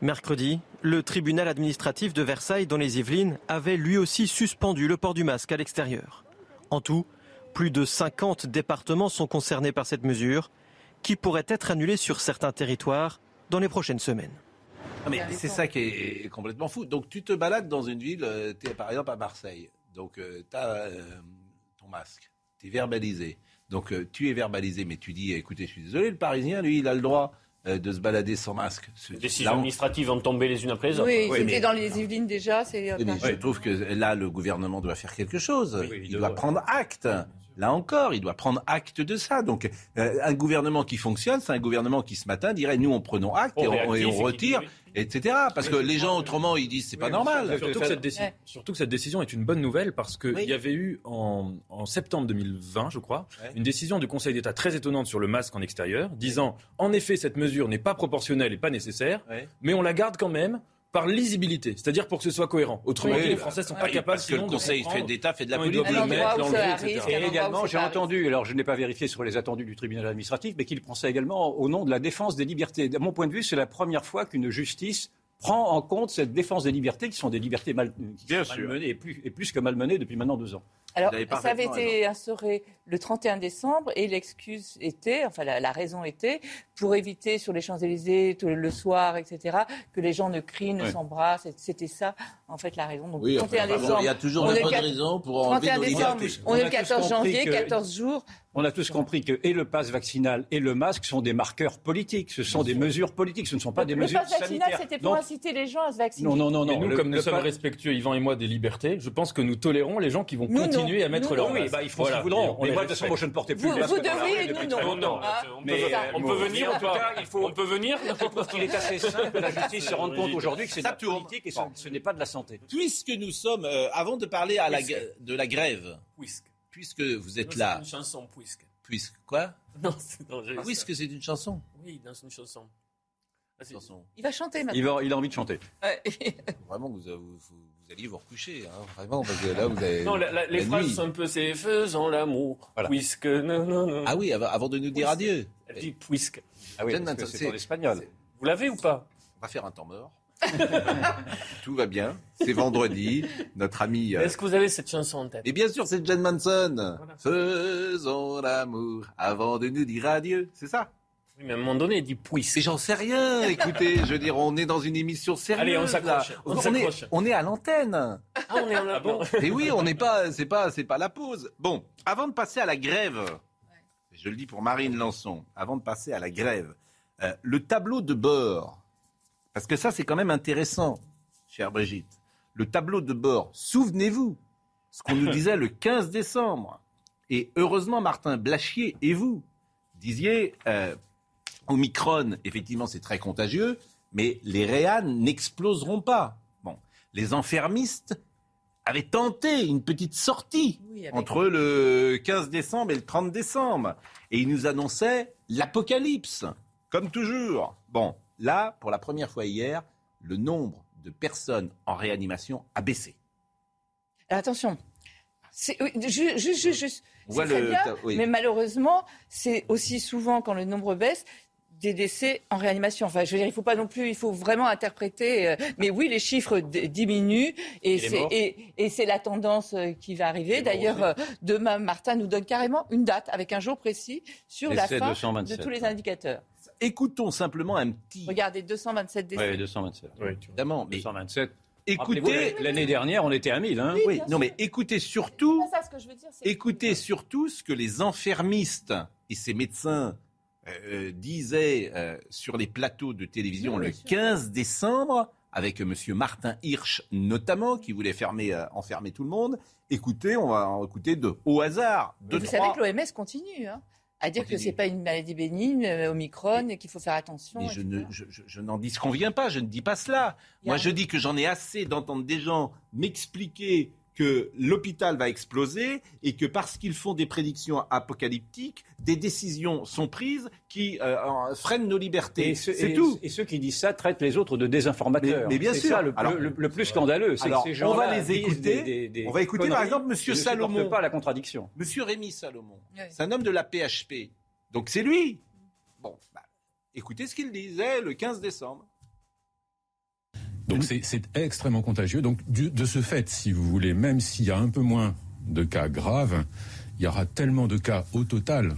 Mercredi, le tribunal administratif de Versailles dans les Yvelines avait lui aussi suspendu le port du masque à l'extérieur. En tout, plus de 50 départements sont concernés par cette mesure, qui pourrait être annulée sur certains territoires dans les prochaines semaines. Non, mais c'est ça qui est complètement fou. Donc tu te balades dans une ville, tu es par exemple à Marseille, donc tu as ton masque, tu es verbalisé. Donc euh, tu es verbalisé, mais tu dis, écoutez, je suis désolé, le Parisien, lui, il a le droit euh, de se balader sans masque. Les décisions administratives vont tomber les unes après les autres. Oui, Oui, c'était mais- dans les Yvelines déjà. C'est Oui, mais je trouve que là, le gouvernement doit faire quelque chose. il doit prendre acte. Là encore, il doit prendre acte de ça. Donc, euh, un gouvernement qui fonctionne, c'est un gouvernement qui ce matin dirait nous, on prenons acte et On on, et réactive, on et qui retire, etc. Parce que les gens autrement, ils disent c'est pas normal. Surtout que, cette décision, surtout que cette décision est une bonne nouvelle parce qu'il y avait eu en, en septembre 2020, je crois, une décision du Conseil d'État très étonnante sur le masque en extérieur, disant en effet cette mesure n'est pas proportionnelle et pas nécessaire, mais on la garde quand même par lisibilité, c'est-à-dire pour que ce soit cohérent. Autrement Oui, dit, les bah, Français ne sont oui, pas capables parce que le sinon Conseil comprendre d'État fait de la politique. le mettre, l'enlever, etc. Et également, j'ai entendu, alors je n'ai pas vérifié sur les attendus du tribunal administratif, mais qu'il pensait également au nom de la défense des libertés. De mon point de vue, c'est la première fois qu'une justice prend en compte cette défense des libertés, qui sont des libertés mal, qui sont malmenées, et plus, et plus que malmenées depuis maintenant deux ans. Alors, ça avait été instauré le 31 décembre et l'excuse était, enfin la, la raison était, pour éviter sur les Champs-Élysées le soir, etc., que les gens ne crient, ne s'embrassent. C'était ça, en fait, la raison. Donc, Oui, 31 enfin, décembre. il y a toujours on de est le bonnes quat- raisons pour enlever 31 nos décembre, libertés. on est On le a tous 14 compris janvier, que- 14 jours. On a tous compris que et le pass vaccinal et le masque sont des marqueurs politiques. Ce sont des mesures politiques. Ce ne sont pas des Le mesures pass vaccinal, sanitaires. c'était pour Donc, inciter les gens à se vacciner. Non, non, non, Mais non. nous, Le- comme nous le sommes respectueux, Yvan et moi, des libertés, je pense que nous tolérons les gens qui vont Nous, continuer non. à mettre Nous, leur non. Oui, masque. bah, ils Voilà. ce qu'ils voudront. Mais les moi, de toute façon, respecte. je ne portais plus Vous- le masque vous devriez, nous, non. Ah, on Mais, peut- on peut bon, venir en ou tout pas cas, il faut- On peut venir [laughs] Je trouve qu'il est assez simple que la justice se rende [laughs] compte aujourd'hui que c'est de la politique et ce, ce n'est pas de la santé. Puisque nous sommes, euh, avant de parler de la grève, Puisque. vous êtes Non, là, C'est une chanson, puisque. puisque quoi? [laughs] Non, c'est non, j'ai- Puisque c'est une chanson. Oui, dans une chanson. Ah, c'est- Il va chanter maintenant. Il, va- il a envie de chanter. Ouais. [laughs] Vraiment, vous, vous, vous- vous alliez vous recoucher, hein, vraiment, parce que là, vous avez. Non, la- la- les la phrases nuit. sont un peu c'est faisons l'amour, puisque non, non, non. Ah oui, avant, avant de nous dire adieu. Elle dit puisque. Ah oui, c'est en espagnol. Vous l'avez ou pas? On va faire un temps mort. [laughs] Tout va bien. C'est vendredi. Notre ami. euh, Est-ce que vous avez cette chanson en tête? Et bien sûr, c'est John Manson. Faisons l'amour avant de nous dire adieu. C'est ça? Oui, mais à un moment donné, il dit puisque. Mais j'en sais rien. [laughs] Écoutez, je veux dire, on est dans une émission sérieuse. Allez, on s'accroche, on est, on est à l'antenne. Ah, on est en Ah bon Et oui, on n'est pas, c'est pas, c'est pas la pause. Bon, avant de passer à la grève, je le dis pour Marine Lançon, avant de passer à la grève, euh, le tableau de bord, parce que ça c'est quand même intéressant, chère Brigitte. Le tableau de bord, souvenez-vous, ce qu'on nous [laughs] disait le 15 décembre. Et heureusement, Martin Blachier et vous disiez, euh, Omicron, effectivement, c'est très contagieux, mais les réans n'exploseront pas. Bon, les enfermistes avaient tenté une petite sortie Oui, avec- entre le 15 décembre et le 30 décembre. Et ils nous annonçaient l'apocalypse, comme toujours. Bon, là, pour la première fois hier, le nombre de personnes en réanimation a baissé. Alors, attention. C'est- oui, ju- Juste, juste, juste. On C'est voit très le- bien, oui. mais malheureusement, c'est aussi souvent quand le nombre baisse des décès en réanimation. Enfin, je veux dire, il faut pas non plus, il faut vraiment interpréter. euh, mais oui, les chiffres d- diminuent et c'est morts et, et c'est la tendance euh, qui va arriver. D'ailleurs, euh, demain, Martin nous donne carrément une date avec un jour précis sur la fin 227, de tous les indicateurs. Écoutons simplement un petit. Regardez, 227 décès. Oui, 227. Évidemment, mais 227. écoutez. L'année dernière, on était à 1000. Hein. Oui, non, mais écoutez surtout. Ça ce que je veux dire. Écoutez surtout ce que les enfermistes et ces médecins euh, disaient euh, sur les plateaux de télévision Oui, le bien sûr. 15 décembre, avec M. Martin Hirsch notamment, qui voulait fermer, euh, enfermer tout le monde. Écoutez, on va en écouter de au hasard. Vous trois. savez que l'OMS continue hein, à dire que Continue. c'est pas une maladie bénigne, euh, Omicron, et qu'il faut faire attention. Mais je, ne, je, je- je n'en disconviens pas, je ne dis pas cela. Moi, je dis que j'en ai assez d'entendre des gens m'expliquer que l'hôpital va exploser et que parce qu'ils font des prédictions apocalyptiques, des décisions sont prises qui euh, en- freinent nos libertés. Et, ceux- C'est tout. et ceux qui disent ça traitent les autres de désinformateurs. Mais- mais bien sûr. ça le, Alors- le- le plus scandaleux. c'est que Alors, ces on va les écouter. des- des- des On va écouter, par exemple, Monsieur et ne Salomon. pas la contradiction. Monsieur Rémi Salomon, Oui. c'est un homme de la PHP. Donc c'est lui. Bon, bah, écoutez ce qu'il disait le 15 décembre. Donc c'est c'est extrêmement contagieux. Donc du- de ce fait, si vous voulez, même s'il y a un peu moins de cas graves, il y aura tellement de cas au total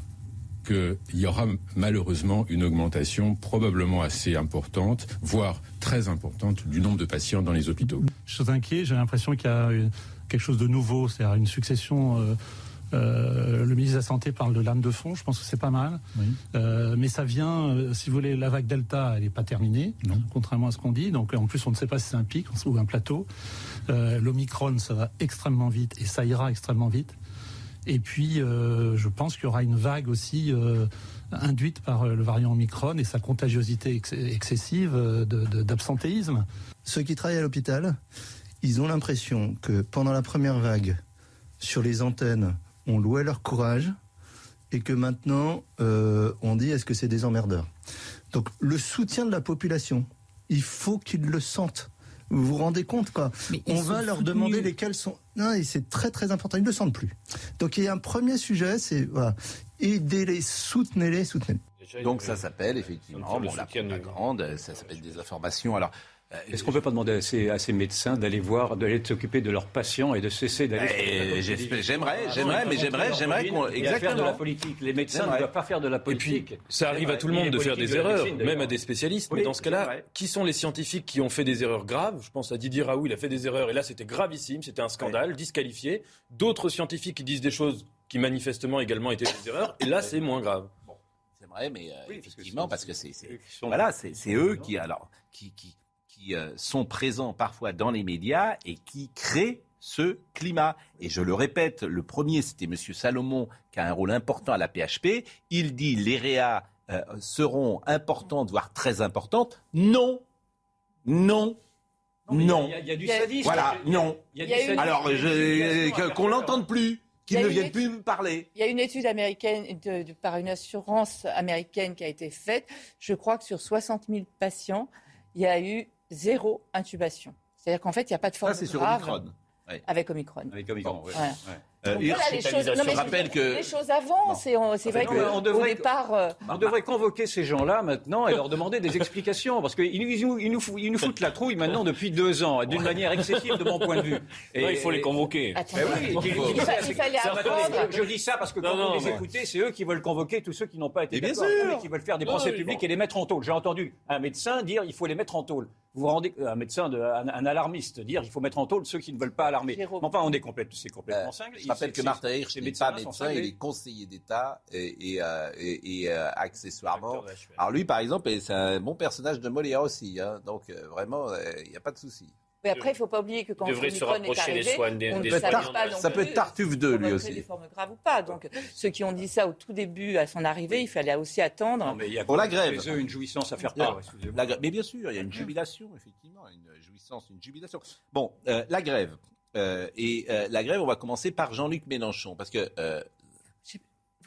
qu'il y aura malheureusement une augmentation probablement assez importante, voire très importante, du nombre de patients dans les hôpitaux. Je suis inquiet, j'ai l'impression qu'il y a une- quelque chose de nouveau, c'est-à-dire une succession euh, Euh, le ministre de la Santé parle de lame de fond, je pense que c'est pas mal. Euh, mais ça vient, euh, si vous voulez, la vague Delta, elle n'est pas terminée, contrairement à ce qu'on dit. Donc en plus, on ne sait pas si c'est un pic ou un plateau. Euh, L'Omicron, ça va extrêmement vite et ça ira extrêmement vite. Et puis, euh, je pense qu'il y aura une vague aussi euh, induite par le variant Omicron et sa contagiosité ex- excessive d'absentéisme. Ceux qui travaillent à l'hôpital, ils ont l'impression que pendant la première vague, sur les antennes, on louait leur courage et que maintenant, euh, on dit est-ce que c'est des emmerdeurs? Donc le soutien de la population, il faut qu'ils le sentent. Vous vous rendez compte quoi? On va leur soutenus. demander lesquels sont. Non, et c'est très très important. Ils ne le sentent plus. Donc il y a un premier sujet, c'est voilà, aidez-les, soutenez-les, soutenez-les. Donc ça s'appelle effectivement bon, la soutien de- propagande, ça s'appelle des informations. Alors, Est-ce qu'on ne peut pas demander à ces, à ces médecins d'aller voir, d'aller s'occuper de leurs patients et de cesser d'aller. Eh, j'aimerais, Ah j'aimerais, mais j'aimerais, j'aimerais qu'on- à faire de exactement. la politique. Les médecins J'aimerais. ne doivent pas faire de la Et puis, politique. ça arrive à tout le monde de faire des de erreurs, médecine, même à des spécialistes. Oui, mais dans ce cas-là, qui sont les scientifiques qui ont fait des erreurs graves? Je pense à Didier Raoult, il a fait des erreurs et là c'était gravissime, c'était un scandale, disqualifié. D'autres scientifiques qui disent des choses qui manifestement également étaient des erreurs et là c'est moins grave. C'est vrai, mais euh, effectivement, parce que c'est, voilà, c'est, c'est eux qui, alors, qui, qui, euh, sont présents parfois dans les médias et qui créent ce climat. Et je le répète, le premier, c'était M. Salomon, qui a un rôle important à la PHP. Il dit les réas euh, seront importantes, voire très importantes. Non, non, non. il y a- il y a du sadisme. Voilà, Il y a- non. il y a du sadisme. Alors, je, qu'on l'entende plus, qu'il Il y a ne une vienne étude- plus me parler. Il y a une étude américaine de- de- par une assurance américaine qui a été faite. Je crois que sur 60 000 patients, il y a eu zéro intubation. C'est-à-dire qu'en fait, il n'y a pas de forme Ça, c'est sur grave Omicron. Ouais. avec Omicron. Avec Omicron, oui. Voilà. Euh, Donc et voilà, les choses, non, mais je rappelle que les choses avancent. et on- C'est vrai Non, mais on qu'au devrait- départ, euh, On devrait convoquer ces gens-là maintenant et leur demander des explications parce qu'ils nous, ils nous, ils nous foutent- ils nous foutent la trouille maintenant depuis deux ans d'une manière excessive de mon point de vue. Non, il faut les convoquer. Ben oui, il il. Je dis ça parce que quand non, vous les écoutez, c'est eux qui veulent convoquer tous ceux qui n'ont pas été d'accord, qui veulent faire des procès publics et les mettre en tôle. J'ai entendu un médecin dire il faut les mettre en tôle. Vous vous rendez un médecin, de, un, un alarmiste dire il faut mettre en tôle ceux qui ne veulent pas alarmer. Enfin, on est complètement, c'est complètement cinglé. Euh, rappelle que Martin Hirsch n'est pas médecin, il est conseiller d'État et, et, euh, et- et, euh, accessoirement. Alors lui, par exemple, c'est un bon personnage de Molière aussi, hein, donc euh, vraiment, euh, il n'y a pas de souci. mais après, il ne faut pas oublier que quand devrait se Omicron est rapprocher des arrivé, soins des- on des ne savait soignants. pas non Ça peut être Tartuffe 2, si on lui aussi. des formes graves ou pas. Donc, ceux qui ont dit ça au tout début, à son arrivée, il fallait aussi attendre. mais il y a Pour la grève. eux une jouissance à faire part. la mais bien sûr, il y a une jubilation, effectivement, une jouissance, une jubilation. Bon, euh, la grève. Euh, et euh, la grève, on va commencer par Jean-Luc Mélenchon, parce que euh,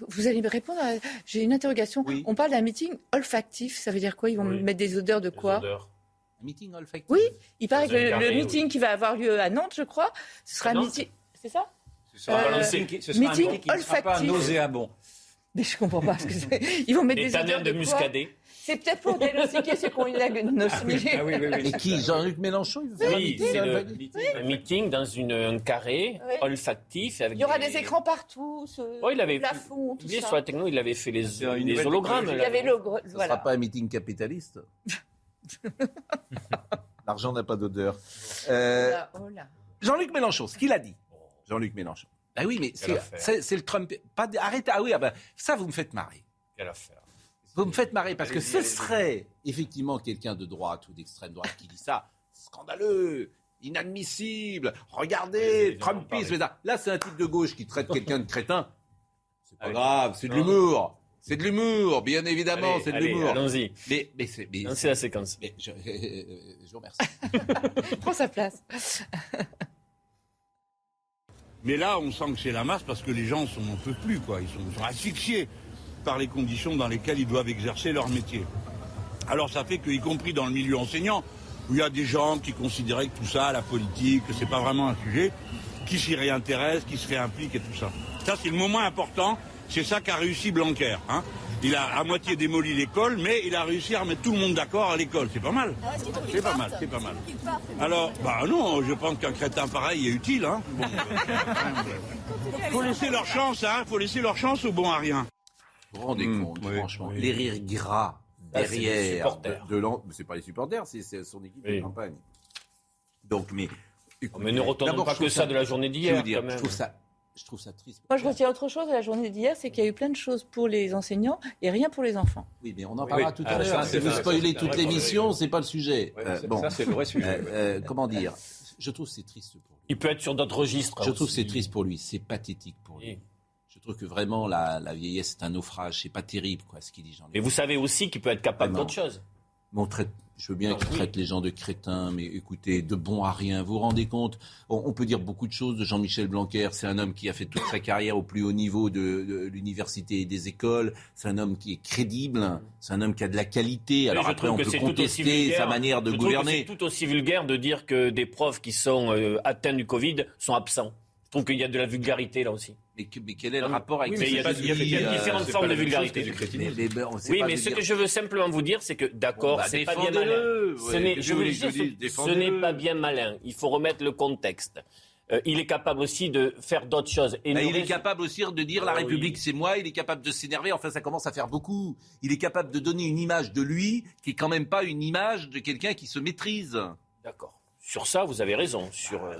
Vous- allez me répondre à- J'ai une interrogation. On parle d'un meeting olfactif. Ça veut dire quoi? Ils vont mettre des odeurs de quoi? un meeting olfactif. Oui, il paraît que le, meeting qui va avoir lieu à Nantes, je crois, ce sera un meeting. C'est ça? Ce sera Euh, un meeting qui- ce sera un meeting meeting qui ne sera pas olfactif. nauséabond. Mais je comprends pas ce que c'est. [laughs] Ils vont mettre Des des, odeurs de de quoi? muscadet. C'est peut-être pour diagnostiquer ceux qui ont une anosmie. Ah oui, oui, oui. Et qui Jean-Luc Mélenchon il veut Oui, meeting c'est le- un meeting dans une, un carré Oui. olfactif. Avec Il y aura des écrans partout, ce Oh, il avait plafond, tout ça. sur la techno, il avait fait les, une les nouvelle hologrammes. Il avait le Ce ne sera pas un meeting capitaliste. [laughs] L'argent n'a pas d'odeur. Euh, Oh là, oh là. Jean-Luc Mélenchon, ce qu'il a dit. Jean-Luc Mélenchon. Ah oui, mais c'est- affaire. c'est c'est le Trump. Pas arrêtez. Ah oui, ah ben, ça, vous me faites marrer. Quelle affaire. Vous me faites marrer parce que ce serait effectivement quelqu'un de droite ou d'extrême droite qui dit ça. Scandaleux, inadmissible. Regardez, Trumpisme. Là, c'est un type de gauche qui traite quelqu'un de crétin. C'est pas Allez. grave, c'est de l'humour. C'est de l'humour, bien évidemment, c'est de l'humour. allons-y. Mais, mais c'est. la séquence. mais je, [laughs] je vous remercie. [laughs] Prends sa place. [laughs] Mais là, on sent que c'est la masse parce que les gens sont, n'en peuvent plus, quoi. Ils sont, ils sont asphyxiés par les conditions dans lesquelles ils doivent exercer leur métier. Alors ça fait qu'y compris dans le milieu enseignant, où il y a des gens qui considéraient que tout ça, la politique, que c'est pas vraiment un sujet, qui s'y réintéressent, qui se réimpliquent et tout ça. Ça, c'est le moment important. C'est ça qu'a réussi Blanquer. Hein. Il a à moitié démoli l'école, mais il a réussi à remettre tout le monde d'accord à l'école. C'est pas mal. C'est pas mal, c'est pas mal. Alors, bah non, je pense qu'un crétin pareil est utile. Hein. Bon, [laughs] faut laisser leur chance, hein. Faut laisser leur chance au bon à rien. Vous vous rendez Hmm, compte, franchement, les rires gras Ah, c'est les derrière supporters. de, de l'an- c'est pas les supporters, c'est son équipe de campagne. Donc, mais Mais ne retournons D'abord, pas que ça de la journée d'hier. Je trouve ça, je trouve ça triste. Moi, je retiens autre chose de la journée d'hier, c'est qu'il y a eu plein de choses pour les enseignants et rien pour les enfants. Oui, mais on en parlera Oui. tout Ah, à ça, l'heure. Si vous spoilez toute l'émission, c'est pas le sujet. Euh, bon. ça, c'est le vrai sujet, Euh, euh, comment dire? Je trouve que c'est triste pour lui. Il peut être sur d'autres registres. Je trouve c'est triste pour lui. C'est pathétique pour lui. Trouve que vraiment la, la vieillesse est un naufrage. C'est pas terrible, quoi, ce qu'il dit Jean-Luc. Mais vous savez aussi qu'il peut être capable d'autre chose. Mais on traite- je veux bien Ah, qu'il traite les gens de crétins, mais écoutez, de bons à rien. Vous vous rendez compte on, on peut dire beaucoup de choses de Jean-Michel Blanquer. C'est un homme qui a fait toute sa carrière au plus haut niveau de, de l'université et des écoles. C'est un homme qui est crédible. C'est un homme qui a de la qualité. Alors après, on peut contester vulgaire. sa manière de Je gouverner. C'est tout aussi vulgaire de dire que des profs qui sont euh, atteints du Covid sont absents. Je trouve qu'il y a de la vulgarité là aussi. Mais, mais quel est le rapport avec Oui, mais il y a, y a- y a Euh, différentes formes de la vulgarité. du. Mais- mais oui, mais ce dire- que je veux simplement vous dire, c'est que d'accord, Bon, bah, c'est pas bien malin. Ce Ouais, n'est- je veux dire, ce pas bien malin. Il faut remettre le contexte. Euh, il est capable aussi de faire d'autres choses. Et Bah, il est capable aussi de dire la Ah oui. République c'est moi, il est capable de s'énerver, enfin ça commence à faire beaucoup. Il est capable de donner une image de lui qui est quand même pas une image de quelqu'un qui se maîtrise. D'accord. Sur ça, vous avez raison. Sur, euh,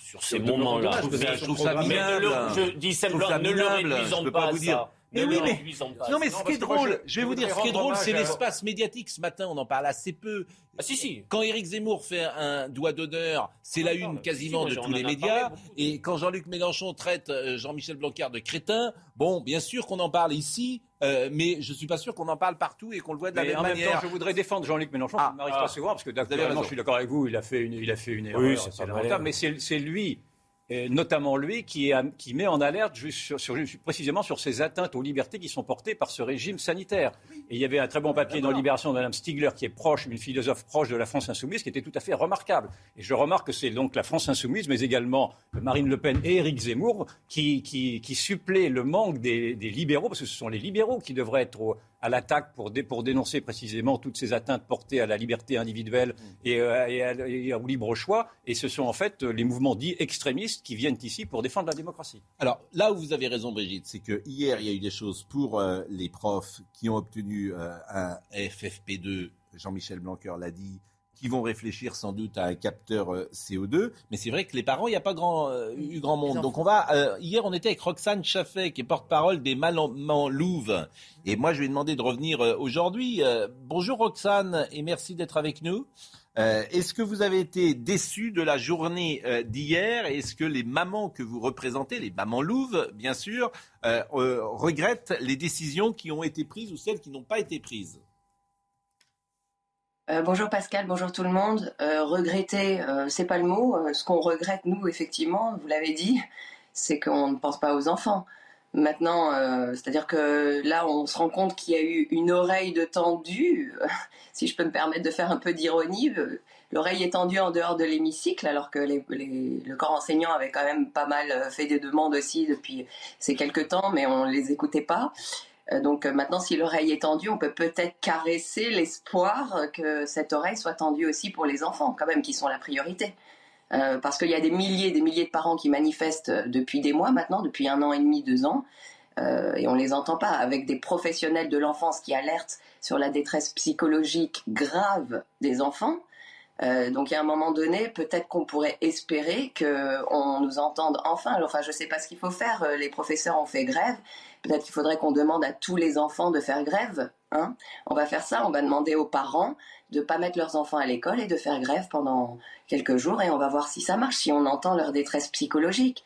sur ces moments-là. je trouve ça- Mais- je trouve ça mais ne minable. le- Je dis simplement, ne le réduisons pas pas à vous dire. ça. Mais Ne oui, mais- Non mais ce qui est drôle, je- je vais vous dire, ce qui est drôle, c'est l'espace médiatique. Ce matin, on en parle assez peu. Ah si, si. Quand Éric Zemmour fait un doigt d'honneur, c'est la une quasiment de tous les médias. Et quand Jean-Luc Mélenchon traite euh, Jean-Michel Blanquer de crétin, bon, bien sûr qu'on en parle ici, euh, mais je suis pas sûr qu'on en parle partout et qu'on le voit de la Mais même en même manière. temps, je voudrais défendre Jean-Luc Mélenchon, qui m'arrive ah. pas souvent, parce que d'accord, je suis d'accord avec vous, il a fait une, il a fait une erreur, Oui, c'est lamentable, mais c'est lui, et notamment lui, qui, est- qui met en alerte juste sur, sur- précisément sur ces atteintes aux libertés qui sont portées par ce régime sanitaire. Et il y avait un très bon papier dans Libération de Mme Stigler, qui est proche, une philosophe proche de la France insoumise, qui était tout à fait remarquable. Et je remarque que c'est donc la France insoumise, mais également Marine Le Pen et Éric Zemmour, qui, qui, qui suppléent le manque des, des libéraux, parce que ce sont les libéraux qui devraient être au- à l'attaque pour, dé- pour dénoncer précisément toutes ces atteintes portées à la liberté individuelle et, euh, et à- et au libre choix. Et ce sont en fait les mouvements dits extrémistes qui viennent ici pour défendre la démocratie. Alors là où vous avez raison, Brigitte, c'est que hier il y a eu des choses pour euh, les profs qui ont obtenu euh, un FFP2. Jean-Michel Blanquer l'a dit, qui vont réfléchir sans doute à un capteur euh, CO2. Mais c'est vrai que les parents, il n'y a pas grand, euh, eu grand monde. Donc on va. euh, hier, on était avec Roxane Chaffet, qui est porte-parole des Mamans Louves. Et moi, je lui ai demandé de revenir euh, aujourd'hui. Bonjour Roxane, et merci d'être avec nous. Est-ce que vous avez été déçu de la journée d'hier? Est-ce que les mamans que vous représentez, les mamans louves, bien sûr, regrettent les décisions qui ont été prises ou celles qui n'ont pas été prises? Euh, bonjour Pascal, bonjour tout le monde. Euh, regretter, euh, c'est pas le mot. Euh, ce qu'on regrette, nous, effectivement, vous l'avez dit, [laughs] c'est qu'on ne pense pas aux enfants. Maintenant, euh, c'est-à-dire que là, on se rend compte qu'il y a eu une oreille de tendue, [laughs] si je peux me permettre de faire un peu d'ironie. L'oreille est tendue en dehors de l'hémicycle, alors que les- les- le corps enseignant avait quand même pas mal fait des demandes aussi depuis ces quelques temps, mais on ne les écoutait pas. Euh, Donc euh, maintenant, si l'oreille est tendue, on peut peut-être caresser l'espoir que cette oreille soit tendue aussi pour les enfants, quand même, qui sont la priorité. Euh, parce qu'il y a des milliers et des milliers de parents qui manifestent depuis des mois maintenant, depuis un an et demi, deux ans, et on les entend pas, avec des professionnels de l'enfance qui alertent sur la détresse psychologique grave des enfants. Donc, à un moment donné, peut-être qu'on pourrait espérer qu'on nous entende enfin. Enfin, je sais pas ce qu'il faut faire. Les professeurs ont fait grève. Peut-être qu'il faudrait qu'on demande à tous les enfants de faire grève. Hein on va faire ça. On va demander aux parents de pas mettre leurs enfants à l'école et de faire grève pendant quelques jours et on va voir si ça marche, si on entend leur détresse psychologique.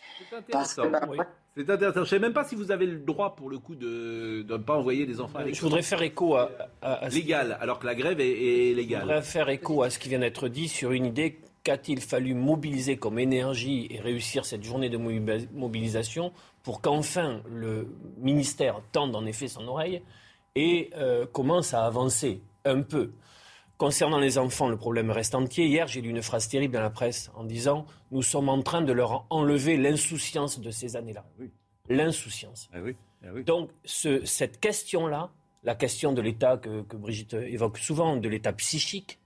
Parce que, ben, ouais. C'est intéressant. Je ne sais même pas si vous avez le droit, pour le coup, de ne pas envoyer les enfants à l'école. Je voudrais faire écho à, à- à ce- Légal, alors que la grève est, est Je légale. voudrais faire écho à ce qui vient d'être dit sur une idée qu'a-t-il fallu mobiliser comme énergie et réussir cette journée de mobi- mobilisation pour qu'enfin le ministère tende en effet son oreille et euh, commence à avancer un peu. Concernant les enfants, le problème reste entier. Hier, j'ai lu une phrase terrible dans la presse en disant Nous sommes en train de leur enlever l'insouciance de ces années-là. L'insouciance. Donc, ce- cette question-là, la question de l'état que, que Brigitte évoque souvent, de l'état psychique,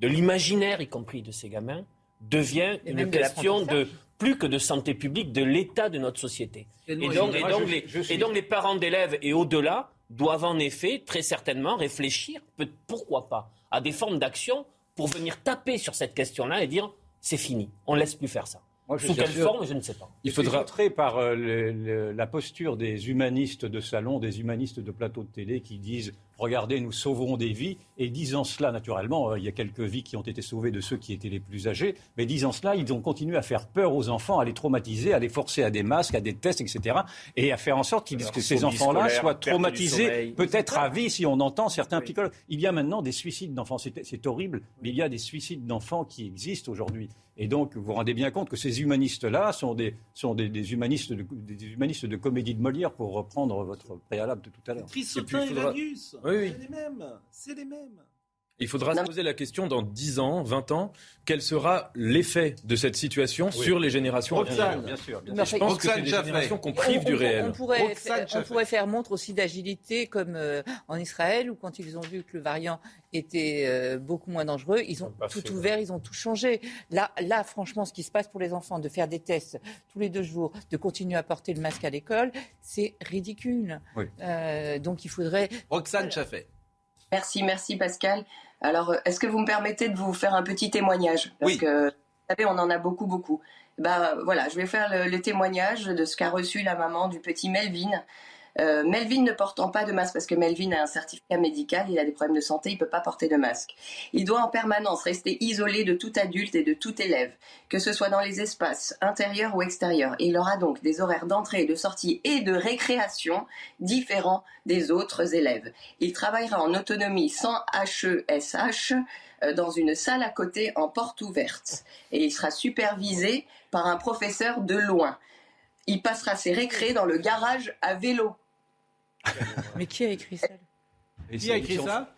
de l'imaginaire, y compris de ces gamins, devient Et une question de plus que de santé publique, de l'état de notre société. Et donc, et les, je suis- et donc les parents d'élèves et au-delà doivent en effet très certainement réfléchir, peut- pourquoi pas, à des formes d'action pour venir taper sur cette question-là et dire c'est fini, on ne laisse plus faire ça. Moi, je Sous quelle sûr- forme, je ne sais pas. Il faudra outré par euh, le- le- la posture des humanistes de salon, des humanistes de plateau de télé qui disent regardez, nous sauverons des vies. Et disant cela, naturellement, euh, il y a quelques vies qui ont été sauvées de ceux qui étaient les plus âgés. Mais disant cela, ils ont continué à faire peur aux enfants, à les traumatiser, à les forcer à des masques, à des tests, etc. Et à faire en sorte qu'ils- que ces enfants-là soient traumatisés, peut-être à vie, si on entend certains psychologues. Il y a maintenant des suicides d'enfants. C'est c'est horrible, mais il y a des suicides d'enfants qui existent aujourd'hui. Et donc, vous vous rendez bien compte que ces humanistes-là sont, des, sont des, des humanistes de, des humanistes de comédie de Molière, pour reprendre votre préalable de tout à l'heure. Trissotin et, faudra- Vagus, Oui, oui. c'est les mêmes, c'est les mêmes. Il faudra se poser la question dans 10 ans, 20 ans, quel sera l'effet de cette situation Oui. sur les générations à venir Roxane, bien sûr, bien Et Je pense que c'est des générations qu'on On- prive on- du on- réel. On pourrait, faire, on Chaffet. pourrait faire montre aussi d'agilité, comme euh, en Israël, où quand ils ont vu que le variant était euh, beaucoup moins dangereux, ils ont tout fait, ouvert, ils ont tout changé. Là, là, franchement, ce qui se passe pour les enfants, de faire des tests tous les deux jours, de continuer à porter le masque à l'école, c'est ridicule. Oui. Euh, donc il faudrait... Roxane Chaffet. Merci, merci Pascal. Alors, euh, est-ce que vous me permettez de vous faire un petit témoignage Parce Oui. que, vous savez, on en a beaucoup, beaucoup. Ben voilà, je vais faire le, le témoignage de ce qu'a reçu la maman du petit Melvin. Euh, Melvin ne portant pas de masque parce que Melvin a un certificat médical, il a des problèmes de santé, il peut pas porter de masque. Il doit en permanence rester isolé de tout adulte et de tout élève, que ce soit dans les espaces intérieurs ou extérieurs. Et il aura donc des horaires d'entrée, de sortie et de récréation différents des autres élèves. Il travaillera en autonomie sans HESH euh, dans une salle à côté en porte ouverte. Et il sera supervisé par un professeur de loin. Il passera ses récrés dans le garage à vélo. [laughs] Mais qui a écrit ça Et Qui a c'est- écrit c'est- ça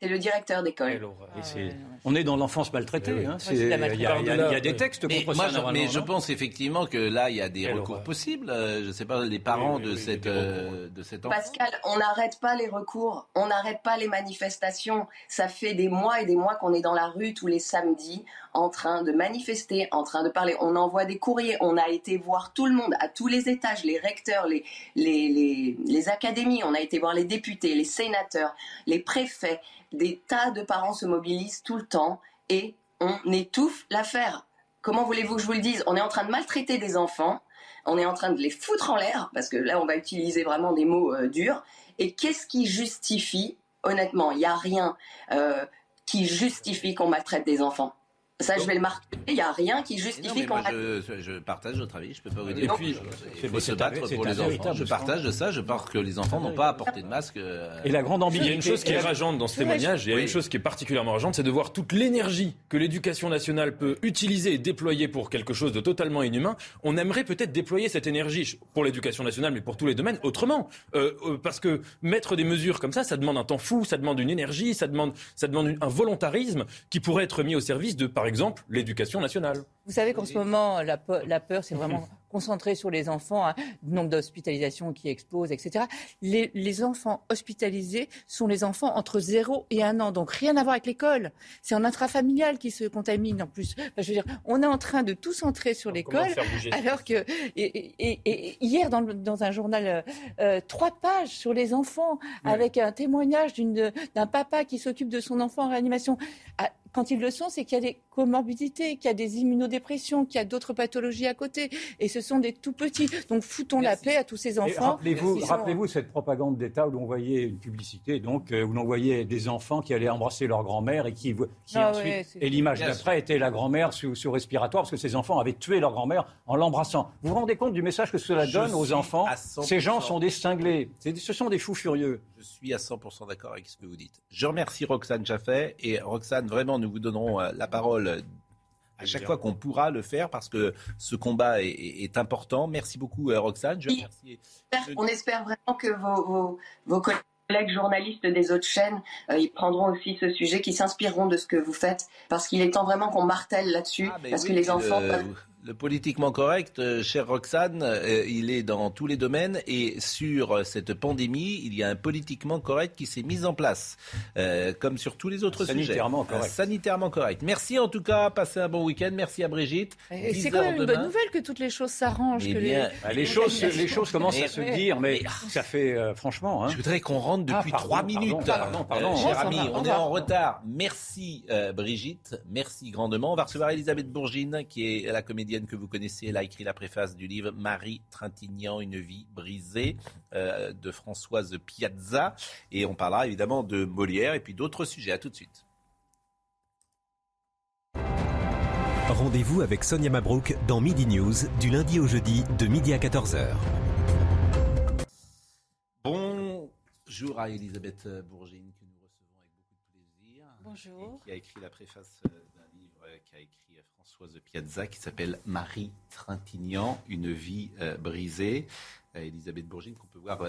C'est le directeur d'école. et c'est- On est dans l'enfance maltraitée. Eh hein. Il y, a- il y a- il y a maltraitance. des textes Mais, contre moi, ça. je, mais je pense effectivement que là, il y a des Quelle recours possibles. Euh, Je ne sais pas, les parents Oui, oui, de, oui, cette, euh, de cet enfant. Pascal, on n'arrête pas les recours, on n'arrête pas les manifestations. Ça fait des mois et des mois qu'on est dans la rue tous les samedis en train de manifester, en train de parler. On envoie des courriers, on a été voir tout le monde à tous les étages, les recteurs, les, les, les, académies, on a été voir les députés, les sénateurs, les préfets. Des tas de parents se mobilisent tout le temps et on étouffe l'affaire. Comment voulez-vous que je vous le dise? On est en train de maltraiter des enfants, on est en train de les foutre en l'air, parce que là on va utiliser vraiment des mots euh, durs. Et qu'est-ce qui justifie Honnêtement, il n'y a rien euh, qui justifie qu'on maltraite des enfants? Ça, je vais le marquer. Il n'y a rien qui Et justifie qu'on je, je partage votre avis, je peux pas vous Et dire. puis, il faut se battre pour les enfants. Je partage de ça, je pense que les enfants n'ont pas à porter de masque. euh, Et la grande Il y ambiguïté. a une chose qui est et rageante dans ce témoignage, il y a une chose qui est particulièrement rageante, c'est de voir toute l'énergie que l'éducation nationale peut utiliser et déployer pour quelque chose de totalement inhumain. On aimerait peut-être déployer cette énergie pour l'éducation nationale, mais pour tous les domaines, autrement. Euh, euh, parce que mettre des mesures comme ça, ça demande un temps fou, ça demande une énergie, ça demande, ça demande un volontarisme qui pourrait être mis au service de, par exemple, l'éducation nationale. Vous savez qu'en ce moment, la peur, c'est vraiment concentré sur les enfants, hein, le nombre d'hospitalisations qui explose, etc. Les, les enfants hospitalisés sont les enfants entre 0 et 1 an, donc rien à voir avec l'école. C'est en intrafamilial qui se contamine en plus. Enfin, je veux dire, on est en train de tout centrer sur l'école, alors que et, et- et hier dans, le- dans un journal, euh, euh, trois pages sur les enfants avec un témoignage d'un papa qui s'occupe de son enfant en réanimation. Ah, quand ils le sont, c'est qu'il y a des comorbidités, qu'il y a des immunodépressions, qu'il y a d'autres pathologies à côté. Et ce sont des tout petits. Donc foutons la paix à tous ces enfants. Rappelez-vous, rappelez-vous cette propagande d'État où l'on voyait une publicité, donc euh, où l'on voyait des enfants qui allaient embrasser leur grand-mère et qui, qui Ah ensuite, ouais, et l'image d'après était la grand-mère sous, sous respiratoire parce que ces enfants avaient tué leur grand-mère en l'embrassant. Vous vous rendez compte du message que cela Je donne aux enfants à 100%. Ces gens sont des cinglés, ce sont des fous furieux. Je suis à 100% d'accord avec ce que vous dites. Je remercie Roxane Chaffet et Roxane, vraiment, nous vous donnerons euh, la parole à chaque fois qu'on pourra le faire parce que ce combat est, est- est important. Merci beaucoup euh, Roxane. Je remercie. On espère vraiment que vos, vos, vos collègues journalistes des autres chaînes, euh, ils prendront aussi ce sujet, qui s'inspireront de ce que vous faites, parce qu'il est temps vraiment qu'on martèle là-dessus, Ah, mais parce oui, que les enfants... Le, le politiquement correct, euh, chère Roxane, euh, il est dans tous les domaines et sur euh, cette pandémie, il y a un politiquement correct qui s'est mis en place, euh, comme sur tous les autres Sanitairement sujets. Correct. sanitairement correct. Merci en tout cas, passez un bon week-end. Merci à Brigitte. Et 10 C'est quand même une bonne nouvelle que toutes les choses s'arrangent. Eh Bah, les, choses, les choses commencent à se Ouais. dire, mais ça fait euh, franchement. hein. Je voudrais qu'on rentre Ah, depuis pardon, trois pardon, minutes. pardon, pardon. Euh, Au cher ami, au on est en retard. Merci euh, Brigitte, merci grandement. On va recevoir Elisabeth Bourgine, qui est la comédienne comédienne que vous connaissez. Elle a écrit la préface du livre Marie Trintignant, Une vie brisée euh, de Françoise Piazza. Et on parlera évidemment de Molière et puis d'autres sujets. À tout de suite. Rendez-vous avec Sonia Mabrouk dans Midi News du lundi au jeudi de midi à 14h. Bonjour à Elisabeth Bourgine que nous recevons avec beaucoup de plaisir. Bonjour. qui a écrit la préface euh, d'un livre euh, qu'a écrit Françoise Piazza qui s'appelle Marie Trintignant, une vie brisée. Elisabeth Bourgine qu'on peut voir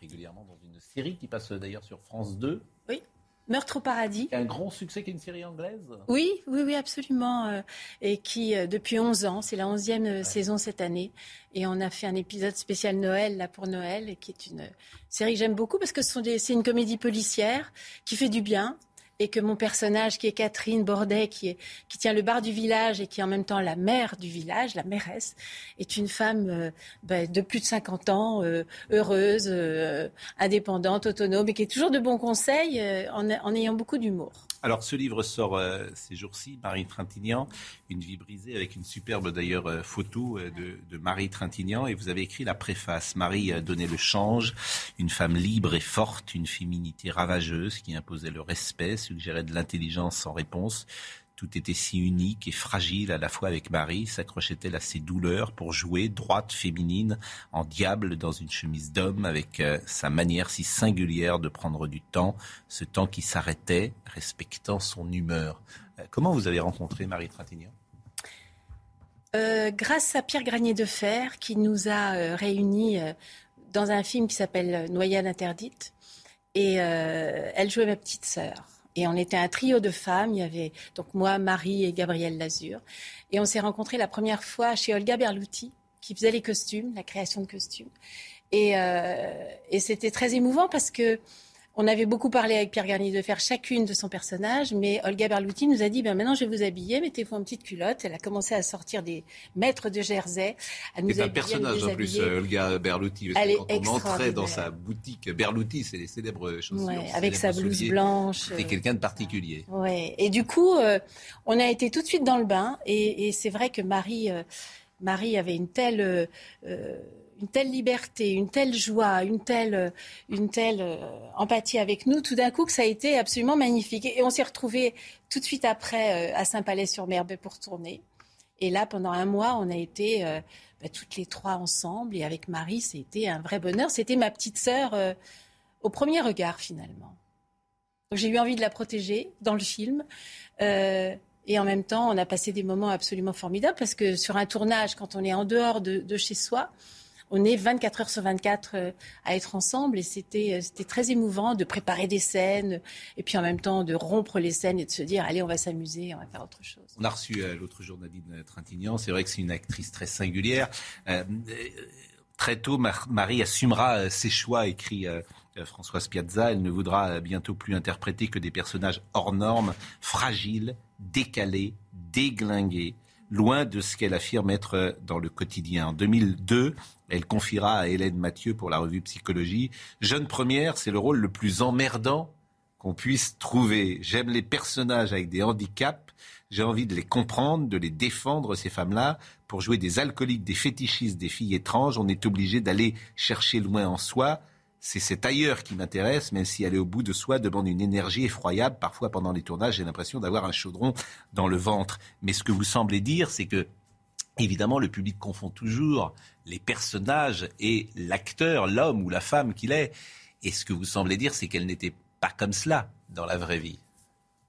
régulièrement dans une série qui passe d'ailleurs sur France 2. Oui. Meurtre au paradis. Un grand succès qui est une série anglaise. Oui, oui, oui, absolument. euh, et qui, euh, depuis 11 ans, c'est la 11e euh, saison cette année. Et on a fait un épisode spécial Noël, là, pour Noël, qui est une euh, série que j'aime beaucoup parce que ce sont des- c'est une comédie policière qui fait du bien. Et que mon personnage, qui est Catherine Bordet, qui, tient le bar du village et qui est en même temps la mère du village, la mairesse, est une femme euh, ben, de plus de 50 ans, euh, heureuse, euh, indépendante, autonome, et qui est toujours de bons conseils euh, en, en ayant beaucoup d'humour. Alors ce livre sort euh, ces jours-ci, Marie Trintignant, Une vie brisée, avec une superbe d'ailleurs euh, photo euh, de, de Marie Trintignant. Et vous avez écrit la préface. Marie donné le change, une femme libre et forte, une féminité ravageuse qui imposait le respect, suggérait de l'intelligence sans réponse. Tout était si unique et fragile à la fois avec Marie, s'accrochait-elle à ses douleurs pour jouer, droite, féminine, en diable dans une chemise d'homme, avec euh, sa manière si singulière de prendre du temps, ce temps qui s'arrêtait, respectant son humeur. Euh, comment vous avez rencontré Marie Trintignant? Euh, grâce à Pierre Granier de Fer, qui nous a réunis dans un film qui s'appelle Noyade interdite. Et elle jouait ma petite sœur. Et on était un trio de femmes. Il y avait donc moi, Marie et Gabrielle Lazur. Et on s'est rencontrés la première fois chez Olga Berluti, qui faisait les costumes, la création de costumes. Et, euh, et c'était très émouvant parce que on avait beaucoup parlé avec Pierre Garnier de faire chacune de son personnage, mais Olga Berluti nous a dit ben maintenant je vais vous habiller, mettez-vous en petite culotte. Elle a commencé à sortir des maîtres de jersey, nous C'est un personnage en plus, euh, Olga Berluti. parce Elle que est Quand on entrait dans sa boutique, Berluti, c'est les célèbres chaussures. Ouais, avec sa blouse souliers. blanche, C'était euh, quelqu'un de particulier. Ouais. Et du coup, euh, on a été tout de suite dans le bain. Et, et c'est vrai que Marie, euh, Marie avait une telle, euh, une telle liberté, une telle joie, une telle, une telle euh, empathie avec nous. Tout d'un coup, que ça a été absolument magnifique. Et, on s'est retrouvés tout de suite après euh, à Saint-Palais-sur-Mer pour tourner. Et là, pendant un mois, on a été euh, ben, toutes les trois ensemble. Et avec Marie, c'était un vrai bonheur. C'était ma petite sœur au premier regard, finalement. J'ai eu envie de la protéger dans le film. Et en même temps, on a passé des moments absolument formidables parce que sur un tournage, quand on est en dehors de, de chez soi, on est 24 heures sur 24 euh, à être ensemble et c'était euh, c'était très émouvant de préparer des scènes et puis en même temps de rompre les scènes et de se dire allez on va s'amuser, on va faire autre chose. On a reçu euh, l'autre jour Nadine Trintignant. C'est vrai que c'est une actrice très singulière. Très tôt, Mar- Marie assumera ses choix, écrit Françoise Piazza. Elle ne voudra bientôt plus interpréter que des personnages hors normes, fragiles, décalés, déglingués, loin de ce qu'elle affirme être dans le quotidien. En 2002, elle confiera à Hélène Mathieu pour la revue Psychologie Jeune première, c'est le rôle le plus emmerdant qu'on puisse trouver. J'aime les personnages avec des handicaps. J'ai envie de les comprendre, de les défendre, ces femmes-là. Pour jouer des alcooliques, des fétichistes, des filles étranges, on est obligé d'aller chercher loin en soi. C'est cet ailleurs qui m'intéresse, même si aller au bout de soi demande une énergie effroyable. Parfois, pendant les tournages, j'ai l'impression d'avoir un chaudron dans le ventre. Mais ce que vous semblez dire, c'est que Évidemment, le public confond toujours les personnages et l'acteur, l'homme ou la femme qu'il est. Et ce que vous semblez dire, c'est qu'elle n'était pas comme cela dans la vraie vie.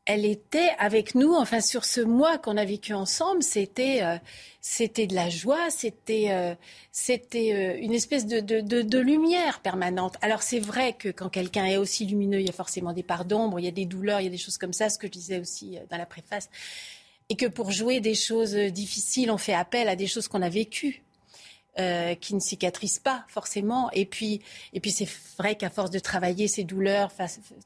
elle était avec nous, enfin sur ce mois qu'on a vécu ensemble, c'était euh, de la joie, c'était euh, euh, une espèce de, de, de, de lumière permanente. Alors c'est vrai que quand quelqu'un est aussi lumineux, il y a forcément des parts d'ombre, il y a des douleurs, il y a des choses comme ça, ce que je disais aussi dans la préface, et que pour jouer des choses euh, difficiles, on fait appel à des choses qu'on a vécues. euh, qui ne cicatrisent pas forcément. Et puis, et puis c'est vrai qu'à force de travailler ces douleurs,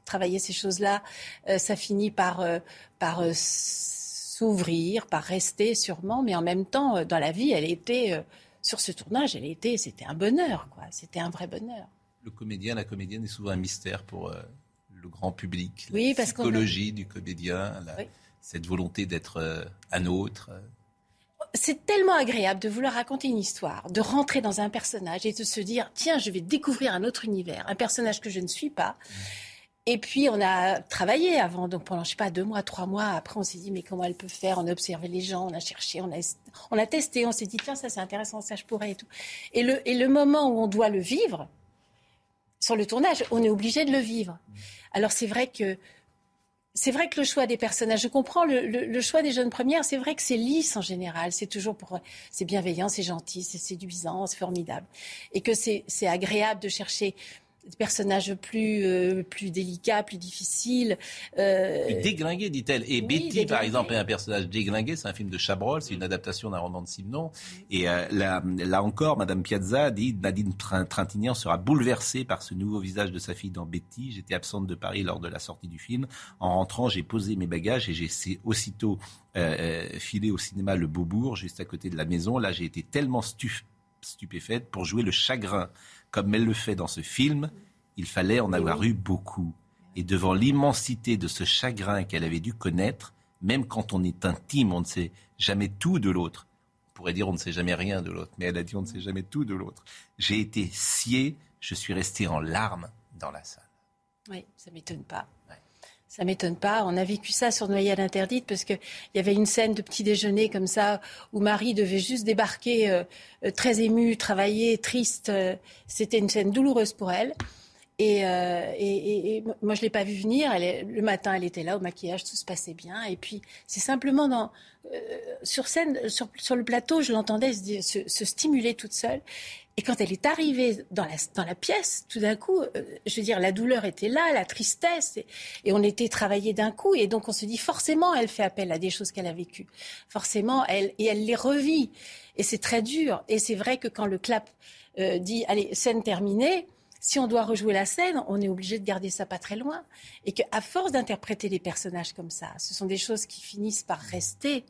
travailler ces choses-là, euh, ça finit par, euh, par s'ouvrir, par rester sûrement. Mais en même temps, dans la vie, elle était sur ce tournage, elle était, c'était un bonheur, quoi. C'était un vrai bonheur. Le comédien, la comédienne est souvent un mystère pour le grand public. Oui, parce qu'on a- psychologie du comédien, la- Oui. Cette volonté d'être euh, un autre. c'est tellement agréable de vouloir raconter une histoire, de rentrer dans un personnage et de se dire tiens, je vais découvrir un autre univers, un personnage que je ne suis pas. Et puis on a travaillé avant, donc pendant je sais pas deux mois, trois mois. Après on s'est dit mais comment elle peut faire? On a observé les gens, on a cherché, on a, on a testé, on s'est dit tiens ça c'est intéressant, ça je pourrais et tout. Et le, et le moment où on doit le vivre sur le tournage, on est obligé de le vivre. Alors c'est vrai que c'est vrai que le choix des personnages, je comprends le, le- le choix des jeunes premières, c'est vrai que c'est lisse en général, c'est toujours pour, c'est bienveillant, c'est gentil, c'est séduisant, c'est formidable, et que c'est c'est agréable de chercher des personnages plus euh, plus délicats, plus difficiles. euh, Plus dit-elle. Et Betty, déglingué. par exemple, est un personnage déglingué. C'est un film de Chabrol, c'est une adaptation d'un roman de Simenon. Et euh, là, là encore, Madame Piazza dit Nadine Trin- Trintignant sera bouleversée par ce nouveau visage de sa fille dans Betty. J'étais absente de Paris lors de la sortie du film. En rentrant, j'ai posé mes bagages et j'ai aussitôt euh, filé au cinéma Le Beaubourg, juste à côté de la maison. Là, j'ai été tellement stupéfaite pour jouer le chagrin comme elle le fait dans ce film. Il fallait en avoir eu beaucoup. Et devant l'immensité de ce chagrin qu'elle avait dû connaître, même quand on est intime, on ne sait jamais tout de l'autre. On pourrait dire on ne sait jamais rien de l'autre, mais elle a dit on ne sait jamais tout de l'autre. J'ai été scié, je suis resté en larmes dans la salle. Oui, ça m'étonne pas. Ça m'étonne pas. On a vécu ça sur Noyade interdite parce qu'il y avait une scène de petit déjeuner comme ça où Marie devait juste débarquer euh, euh, très émue, travailler, triste. euh, C'était une scène douloureuse pour elle. Et, euh, et, et- moi, je l'ai pas vue venir. Elle est- le matin, elle était là au maquillage, tout se passait bien. Et puis, c'est simplement dans, euh, sur scène, sur, sur le plateau, je l'entendais se, se- se stimuler toute seule. Et quand elle est arrivée dans la, dans la pièce, tout d'un coup, euh, je veux dire, la douleur était là, la tristesse, et, et on était travaillé d'un coup. Et donc, on se dit, forcément, elle fait appel à des choses qu'elle a vécues. Forcément, elle, et elle les revit. Et c'est très dur. Et c'est vrai que quand le clap euh, dit, allez, scène terminée, si on doit rejouer la scène, on est obligé de garder ça pas très loin. Et qu'à force d'interpréter les personnages comme ça, ce sont des choses qui finissent par rester.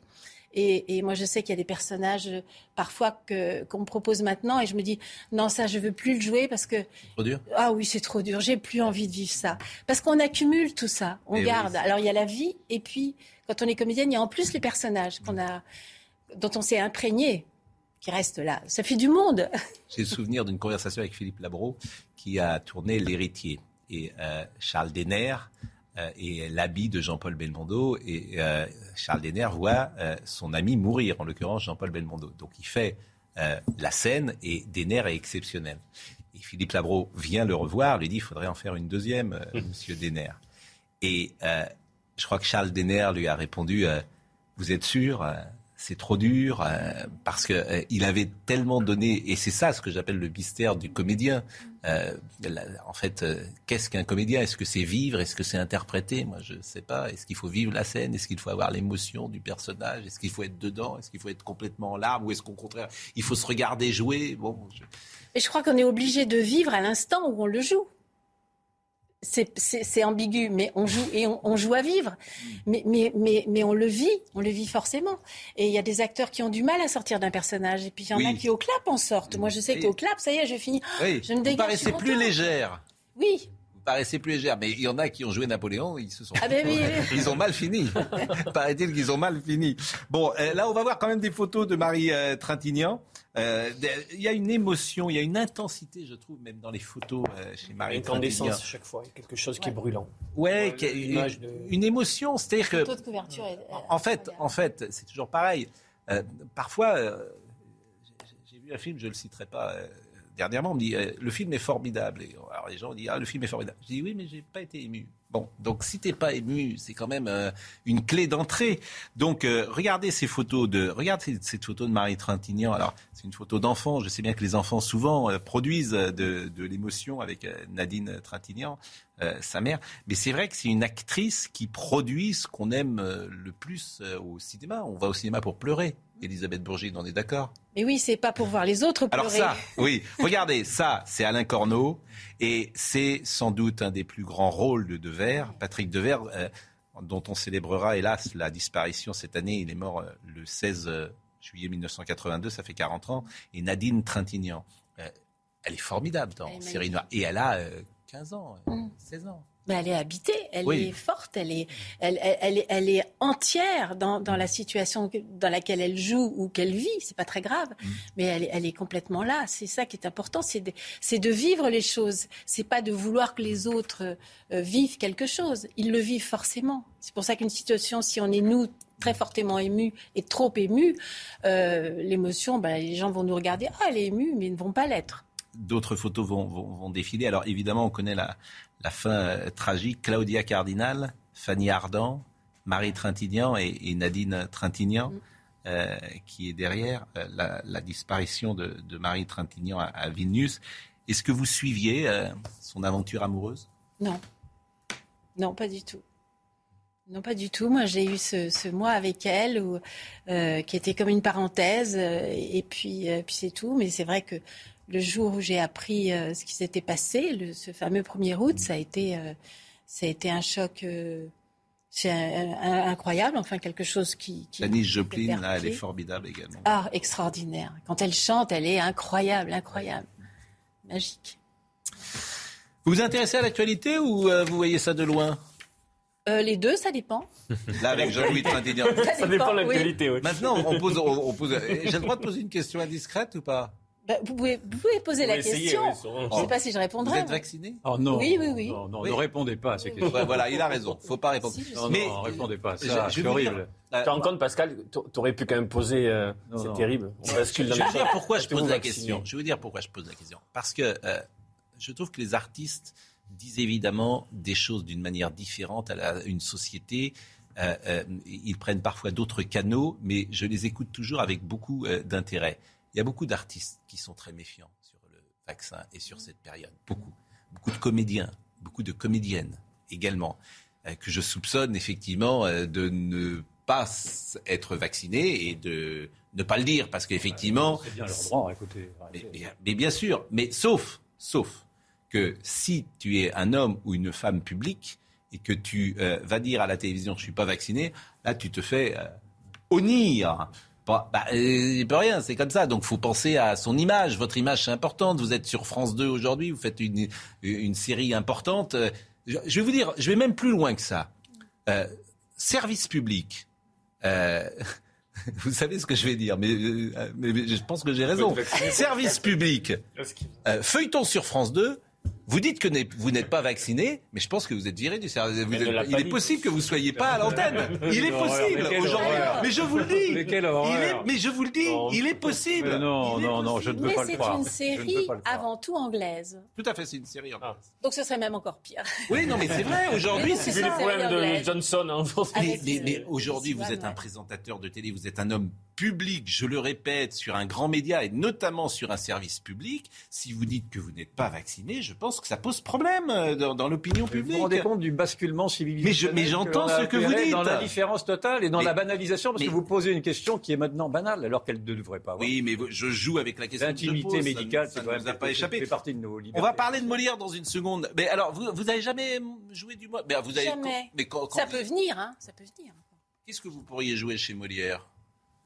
Et, et moi, je sais qu'il y a des personnages parfois que qu'on me propose maintenant, et je me dis non, ça, je veux plus le jouer parce que Trop dur ah oui, c'est trop dur. J'ai plus envie de vivre ça parce qu'on accumule tout ça, on Eh garde. Alors il y a la vie, et puis quand on est comédienne, il y a en plus les personnages qu'on a, dont on s'est imprégné, qui restent là. Ça fait du monde. [laughs] J'ai le souvenir d'une conversation avec Philippe Labro qui a tourné L'héritier. Et euh, Charles Denner euh, est l'habit de Jean-Paul Belmondo. Et euh, Charles Denner voit euh, son ami mourir, en l'occurrence Jean-Paul Belmondo. Donc il fait euh, la scène et Denner est exceptionnel. Et Philippe Labro vient le revoir, lui dit il faudrait en faire une deuxième, euh, [laughs] monsieur Denner. Et euh, je crois que Charles Denner lui a répondu euh, Vous êtes sûr euh, c'est trop dur euh, parce que euh, il avait tellement donné et c'est ça ce que j'appelle le mystère du comédien. Euh, en fait, euh, qu'est-ce qu'un comédien? Est-ce que c'est vivre? Est-ce que c'est interpréter? Moi, je ne sais pas. Est-ce qu'il faut vivre la scène? Est-ce qu'il faut avoir l'émotion du personnage? Est-ce qu'il faut être dedans? Est-ce qu'il faut être complètement en larmes? Ou est-ce qu'au contraire, il faut se regarder jouer? Bon, Et je crois qu'on est obligé de vivre à l'instant où on le joue. C'est- ambigu, mais on joue et on, on joue à vivre. Mais, mais, mais, mais on le vit, on le vit forcément. Et il y a des acteurs qui ont du mal à sortir d'un personnage, et puis il y en a qui au clap en sortent. Moi, je sais qu'au clap, ça y est, j'ai fini. oui, je me vous dégage. paraissez je suis plus légère. Oui. Paraissez plus légère, mais il y en a qui ont joué Napoléon, ils se sont. Ah ben oui, oui. [laughs] Ils ont mal fini. [laughs] Paraît-il qu'ils ont mal fini. Bon, euh, là, on va voir quand même des photos de Marie euh, Trintignant. Euh, Il y a une émotion, il y a une intensité, je trouve, même dans les photos euh, chez Marie Incandescence Trintignant. chaque fois, quelque chose qui est brûlant. Ouais, qu'il y a une, de- une émotion, c'est-à-dire que Le taux de couverture est- en fait, en fait, c'est toujours pareil. Euh, parfois, euh, j'ai- j'ai vu un film, je ne le citerai pas. Euh, dernièrement, on me dit euh, le film est formidable. Et, alors les gens disent ah le film est formidable. Je dis oui, mais j'ai pas été ému. Bon, donc si t'es pas ému, c'est quand même euh, une clé d'entrée. Donc euh, regardez ces photos de, regardez cette photo de Marie Trintignant. Alors c'est une photo d'enfant. Je sais bien que les enfants souvent euh, produisent euh, de, de l'émotion avec euh, Nadine Trintignant, euh, sa mère. Mais c'est vrai que c'est une actrice qui produit ce qu'on aime euh, le plus euh, au cinéma. On va au cinéma pour pleurer. Elisabeth Bourgine, on est d'accord? Mais oui, c'est pas pour voir les autres pleurer. alors ça, [laughs] oui, regardez, ça, c'est Alain Corneau, et c'est sans doute un des plus grands rôles de Devers, Patrick Devers, euh, dont on célébrera, hélas, la disparition cette année. Il est mort euh, le 16 juillet 1982, ça fait 40 ans, et Nadine Trintignant. euh, elle est formidable dans Série Noire, et elle a euh, 15 ans, euh, 16 ans. Mais elle est habitée, elle Oui. est forte, elle est, elle, elle, elle est, elle est entière dans, dans la situation que- dans laquelle elle joue ou qu'elle vit. C'est pas très grave, mais elle, est- elle est complètement là. C'est ça qui est important, c'est de, c'est de vivre les choses. C'est pas de vouloir que les autres euh, vivent quelque chose. Ils le vivent forcément. C'est pour ça qu'une situation, si on est nous très fortement émus et trop émus, euh, l'émotion, ben, les gens vont nous regarder. Ah, elle est émue, mais ils ne vont pas l'être. D'autres photos vont, vont- vont défiler. Alors évidemment, on connaît la, la fin euh, tragique. Claudia Cardinal, Fanny Ardant, Marie Trintignant et, et Nadine Trintignant, euh, qui est derrière euh, la, la disparition de, de Marie Trintignant à, à Vilnius. Est-ce que vous suiviez euh, son aventure amoureuse? Non. Non, pas du tout. Non, pas du tout. Moi, j'ai eu ce, ce mois avec elle où, qui était comme une parenthèse, et puis, puis c'est tout. Mais c'est vrai que le jour où j'ai appris euh, ce qui s'était passé, le, ce fameux 1er août, ça a été, euh, ça a été un choc euh, c'est un- un- incroyable, enfin quelque chose qui... qui Joplin, là, elle est formidable également. Ah, extraordinaire. Quand elle chante, elle est incroyable, incroyable. Magique. Vous vous intéressez à l'actualité ou euh, vous voyez ça de loin? Euh, les deux, ça dépend. [laughs] Là, avec Jean-Louis Trintignant. Ça dépend de l'actualité, oui. Maintenant, on pose, on, on pose. J'ai le droit de poser une question indiscrète ou pas? Bah, vous, pouvez, vous pouvez poser Vous la question. oui. Je ne sais pas si je répondrai. Vous êtes vacciné? Oh non. Oui, oui, oui. Non, non, Oui. ne répondez pas à ces questions. Ouais, Voilà, il a raison. Faut pas répondre. Non, Mais non, répondez pas je- je C'est horrible. euh, Tu te rends compte, Pascal, t'a- t'aurais pu quand même poser. euh, c'est terrible. On bascule Je dans vais les vous dire pourquoi je pose la question. Je vais vous dire pourquoi je pose la question. Parce que euh, je trouve que les artistes disent évidemment des choses d'une manière différente à la- une société. Euh, euh, ils prennent parfois d'autres canaux, mais je les écoute toujours avec beaucoup euh, d'intérêt. Il y a beaucoup d'artistes qui sont très méfiants sur le vaccin et sur cette période. Beaucoup. Beaucoup de comédiens, beaucoup de comédiennes également, euh, que je soupçonne effectivement euh, de ne pas être vaccinés et de ne pas le dire, parce qu'effectivement... C'est bien leur droit, écoutez. Mais, mais- mais bien sûr, mais sauf, sauf que si tu es un homme ou une femme publique et que tu euh, vas dire à la télévision je suis pas vacciné, là tu te fais euh, honnir. Bah, euh, il peut rien, c'est comme ça. Donc faut penser à son image. Votre image c'est importante. Vous êtes sur France 2 aujourd'hui, vous faites une, une série importante. Euh, Je, vais vous dire, je vais même plus loin que ça. Euh, service public. Euh, [laughs] vous savez ce que je vais dire, mais, mais- mais je pense que j'ai raison. Service public. Euh, feuilleton sur France 2. Vous dites que vous n'êtes pas vacciné, mais je pense que vous êtes viré du service. vous ne êtes- il est dit. possible que vous soyez pas à l'antenne. [laughs] Il est possible mais aujourd'hui. Mais je vous le dis. Mais quelle Il est- mais je vous le dis, Non. il est possible. Mais non, Il est non, non, je ne veux Mais pas le c'est croire. une Je ne série avant tout anglaise. Tout à fait, c'est une série. en plus. Donc ce serait même encore pire. Oui, non, mais c'est vrai. Aujourd'hui, Mais c'est c'est les problèmes de anglaise. Johnson en France. Mais, mais- mais aujourd'hui, vous êtes un présentateur de télé, vous êtes un homme public, je le répète, sur un grand média et notamment sur un service public. Si vous dites que vous n'êtes pas vacciné, je pense que ça pose problème euh, dans, dans l'opinion Vous publique. vous rendez compte du basculement civilisationnel Mais je- mais j'entends ce que vous dites. Dans l'indifférence totale et dans Mais- la banalisation, parce mais- que vous posez une question qui est maintenant banale, alors qu'elle ne devrait pas avoir. Oui, mais je joue avec la question. L'intimité médicale, ça ne nous a pas échappé. fait partie de nos libertés. On va parler de Molière dans une seconde. Mais alors, vous, vous avez jamais joué du Molière vous avez. Jamais. Mais quand- quand- Ça peut venir, hein. Ça peut venir. Qu'est-ce que vous pourriez jouer chez Molière?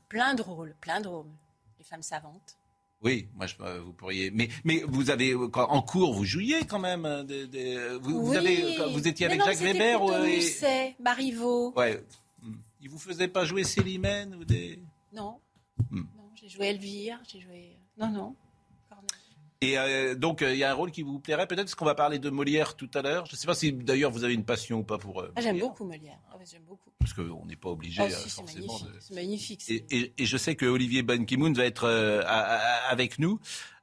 Plein de rôles, plein de rôles. Les femmes savantes. Oui, moi je, euh, vous pourriez. Mais mais vous avez euh, en cours vous jouiez quand même. euh, vous, avez vous étiez Mais avec non, Jacques Weber ou- et- Musset, Marivaux. Ouais. Il vous faisait pas jouer Célimène ou des. Non. Hmm. Non, j'ai joué Elvire, j'ai joué. Non, non. Et euh, donc euh, il y a un rôle qui vous plairait peut-être parce qu'on va parler de Molière tout à l'heure. Je ne sais pas si d'ailleurs vous avez une passion ou pas pour. euh, Ah, j'aime beaucoup Molière. Ah, ouais, j'aime beaucoup. Parce qu'on n'est pas obligé Oh, euh, si, c'est forcément magnifique. de. C'est magnifique. Et, et- et je sais que Olivier Ban Ki-moon va être euh, à- à- avec nous.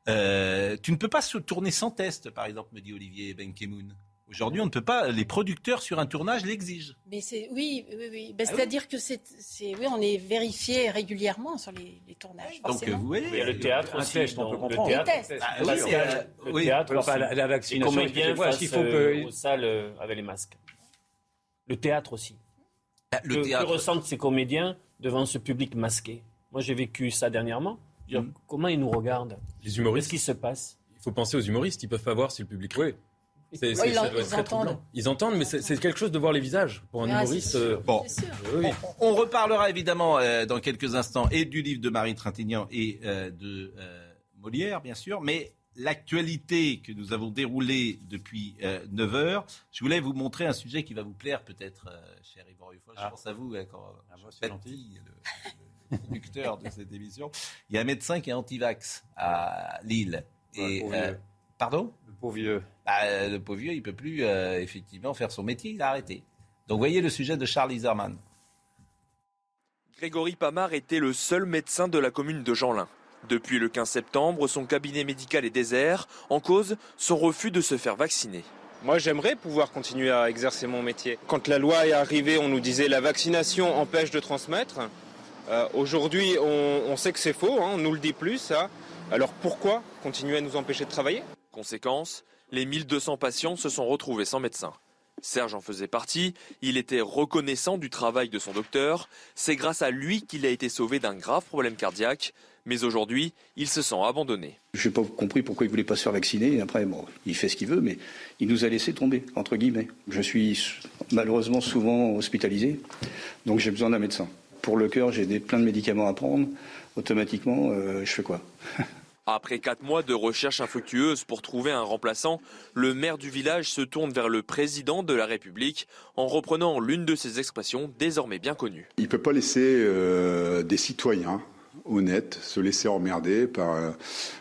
Euh, tu ne peux pas se tourner sans test, par exemple, me dit Olivier Ben Ki-moon. Aujourd'hui, on ne peut pas. Les producteurs sur un tournage l'exigent. Mais c'est oui, oui, oui. Ben, Ah C'est-à-dire que c'est, c'est, oui, on est vérifié régulièrement sur les, les tournages. Donc, forcément. euh, vous voyez, Il y a le théâtre Un aussi. test, on peut le comprendre. théâtre, Les tests. Ah, oui, euh, le oui. théâtre Enfin, la, la Les vaccination, comédiens excusez-moi, face s'il faut euh, que... aux salles euh, avec les masques. Le théâtre aussi. Ah, Le que, théâtre. que ressentent ces comédiens devant ce public masqué? Moi, j'ai vécu ça dernièrement. Mm. Comment ils nous regardent? Les Qu'est-ce humoristes, qui se passe? Il faut penser aux humoristes, ils peuvent pas voir si le public rit. C'est- Oui, c'est- ils ça en- doit être ils très entendent. troublant. Ils entendent, mais c'est c'est quelque chose de voir les visages. Pour un Ah, c'est humoriste, sûr. euh, Bon, C'est sûr. oui, oui. on reparlera évidemment euh, dans quelques instants et du livre de Marie Trintignant et euh, de euh, Molière, bien sûr. Mais l'actualité que nous avons déroulée depuis 9 heures, je voulais vous montrer un sujet qui va vous plaire peut-être, cher Yvan Ruffol. Je Ah. pense à vous hein, quand Ah, moi, je c'est bâtis le, le conducteur de cette émission. Il y a un médecin qui est anti-vax à Lille. Et, euh, pardon? Pauvre vieux. Bah, Le pauvre vieux, il peut plus euh, effectivement faire son métier, il a arrêté. Donc voyez le sujet de Charles Iserman. Grégory Pamard était le seul médecin de la commune de Jeanlin. Depuis le 15 septembre, son cabinet médical est désert, en cause son refus de se faire vacciner. Moi, j'aimerais pouvoir continuer à exercer mon métier. Quand la loi est arrivée, on nous disait la vaccination empêche de transmettre. Euh, Aujourd'hui, on, on sait que c'est faux, hein, on nous le dit plus, ça. Alors pourquoi continuer à nous empêcher de travailler? Conséquence, les 1200 patients se sont retrouvés sans médecin. Serge en faisait partie, il était reconnaissant du travail de son docteur, c'est grâce à lui qu'il a été sauvé d'un grave problème cardiaque, mais aujourd'hui, il se sent abandonné. Je n'ai pas compris pourquoi il voulait pas se faire vacciner. Après, bon, il fait ce qu'il veut, mais il nous a laissé tomber, entre guillemets. Je suis malheureusement souvent hospitalisé, donc j'ai besoin d'un médecin. Pour le cœur, j'ai plein de médicaments à prendre. Automatiquement, euh, je fais quoi? [laughs] Après quatre mois de recherche infructueuse pour trouver un remplaçant, le maire du village se tourne vers le président de la République en reprenant l'une de ses expressions désormais bien connues. Il ne peut pas laisser euh, des citoyens honnêtes se laisser emmerder par euh,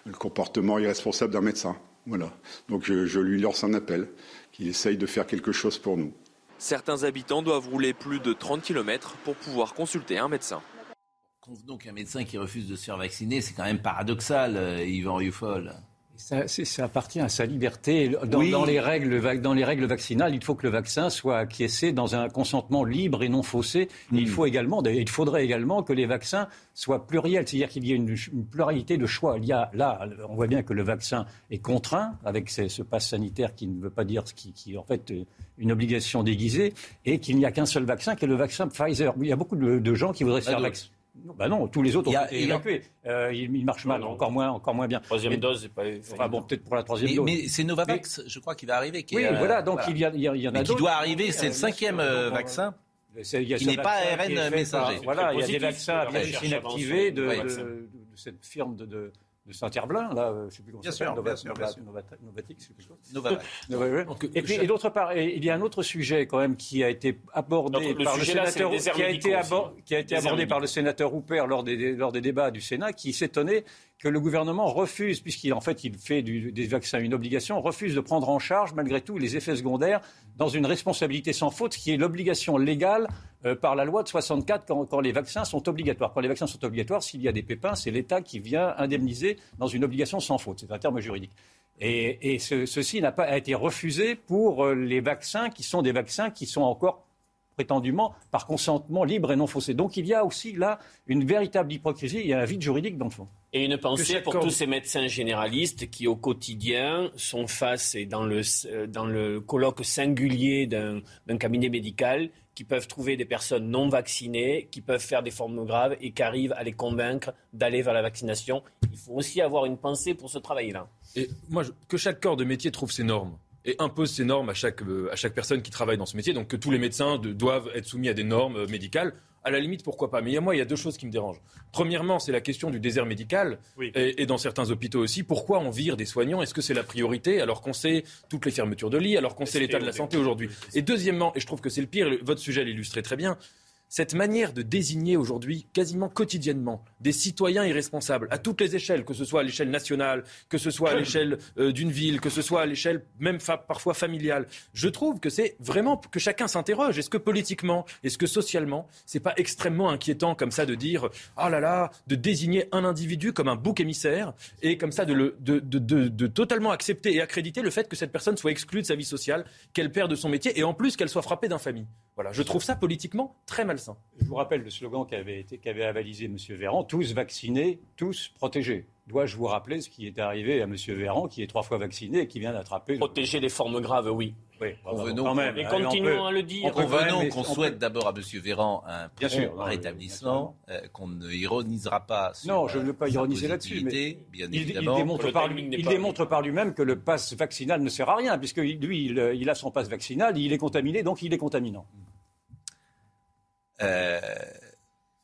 le comportement irresponsable d'un médecin. Voilà. Donc je, je lui lance un appel, qu'il essaye de faire quelque chose pour nous. Certains habitants doivent rouler plus de 30 km pour pouvoir consulter un médecin. Convenons qu'un médecin qui refuse de se faire vacciner, c'est quand même paradoxal, euh, Yvan Rioufol. Ça, appartient à sa liberté. Dans, Oui. dans les règles, vac- dans les règles vaccinales, il faut que le vaccin soit acquiescé dans un consentement libre et non faussé. Et Hmm. il, faut également, il faudrait également que les vaccins soient pluriels, c'est-à-dire qu'il y ait une, une pluralité de choix. Il y a, là, on voit bien que le vaccin est contraint avec ce, ce pass sanitaire qui ne veut pas dire ce qui, qui est en fait euh, une obligation déguisée, et qu'il n'y a qu'un seul vaccin, qui est le vaccin Pfizer. Il y a beaucoup de, de gens qui voudraient se faire vacciner. Non, bah non, tous les autres ont a- été il y a- évacués. Euh, marche mal, encore moins, encore moins bien. Troisième Mais- dose, c'est pas. Enfin bon, peut-être pour la troisième Mais, dose. mais c'est Novavax, je crois, qui va arriver. Qui Oui, est, euh, voilà, donc il y, a, il y a- il y en a mais qui d'autres. doit arriver, c'est le Euh, cinquième euh, vaccin. C'est- il y a qui ce n'est pas vaccin ARN messager. Voilà, il y a des vaccins inactivés de, de- de cette firme de, de, de Saint-Herblain, là, euh, je ne sais plus comment Bien ça s'appelle, Et puis, et d'autre part, il y a un autre sujet quand même qui a été abordé Donc, le par le là, sénateur, qui a été, médicaux aussi. abor- qui a été Déserts abordé par le sénateur Rupert lors des, lors des débats du Sénat, qui s'étonnait que le gouvernement refuse, puisqu'il en fait il fait du- des vaccins une obligation, refuse de prendre en charge malgré tout les effets secondaires dans une responsabilité sans faute, ce qui est l'obligation légale euh, par la loi de 64 quand, quand les vaccins sont obligatoires. Quand les vaccins sont obligatoires, s'il y a des pépins, c'est l'État qui vient indemniser dans une obligation sans faute. C'est un terme juridique. Et, et ce- ceci n'a pas a été refusé pour euh, les vaccins qui sont des vaccins qui sont encore prétendument par consentement libre et non faussé. Donc il y a aussi là une véritable hypocrisie et un vide juridique dans le fond. Et une pensée pour corps- tous ces médecins généralistes qui, au quotidien, sont face et dans le, euh, dans le colloque singulier d'un cabinet médical, qui peuvent trouver des personnes non vaccinées, qui peuvent faire des formes graves et qui arrivent à les convaincre d'aller vers la vaccination. Il faut aussi avoir une pensée pour ce travail-là. Et moi, que chaque corps de métier trouve ses normes et impose ses normes à chaque, euh, personne qui travaille dans ce métier. Donc que tous les médecins de- doivent être soumis à des normes euh, médicales. À la limite, pourquoi pas. Mais il y a moi, il y a deux choses qui me dérangent. Premièrement, c'est la question du désert médical. Et, et dans certains hôpitaux aussi. Pourquoi on vire des soignants? Est-ce que c'est la priorité alors qu'on sait toutes les fermetures de lits, alors qu'on sait l'état de la santé aujourd'hui? Et deuxièmement, et je trouve que c'est le pire, votre sujet l'illustrait très bien, cette manière de désigner aujourd'hui, quasiment quotidiennement, des citoyens irresponsables à toutes les échelles, que ce soit à l'échelle nationale, que ce soit à l'échelle euh, d'une ville, que ce soit à l'échelle même parfois familiale, je trouve que c'est vraiment que chacun s'interroge. Est-ce que politiquement, est-ce que socialement, c'est pas extrêmement inquiétant comme ça de dire oh là là, de désigner un individu comme un bouc émissaire et comme ça de, de totalement accepter et accréditer le fait que cette personne soit exclue de sa vie sociale, qu'elle perde son métier et en plus qu'elle soit frappée d'infamie? Voilà, je trouve ça politiquement très malsain. Je vous rappelle le slogan qu'avait été qu'avait avalisé M. Véran tous vaccinés, tous protégés. Dois-je vous rappeler ce qui est arrivé à M. Véran, qui est trois fois vacciné et qui vient d'attraper. Protéger les formes graves, oui. Oui, Convenons quand même. On continuons peut- à le dire. Convenons qu'on peut- souhaite d'abord à M. Véran un Bien sûr, non, rétablissement, euh, qu'on ne ironisera pas sur Non, je ne euh, veux pas sa ironiser là-dessus, mais positivité, bien il, démontre, Le par, timing n'est il pas- démontre par lui-même que le pass vaccinal ne sert à rien, puisque lui, il, il a son pass vaccinal, il est contaminé, donc il est contaminant. Euh,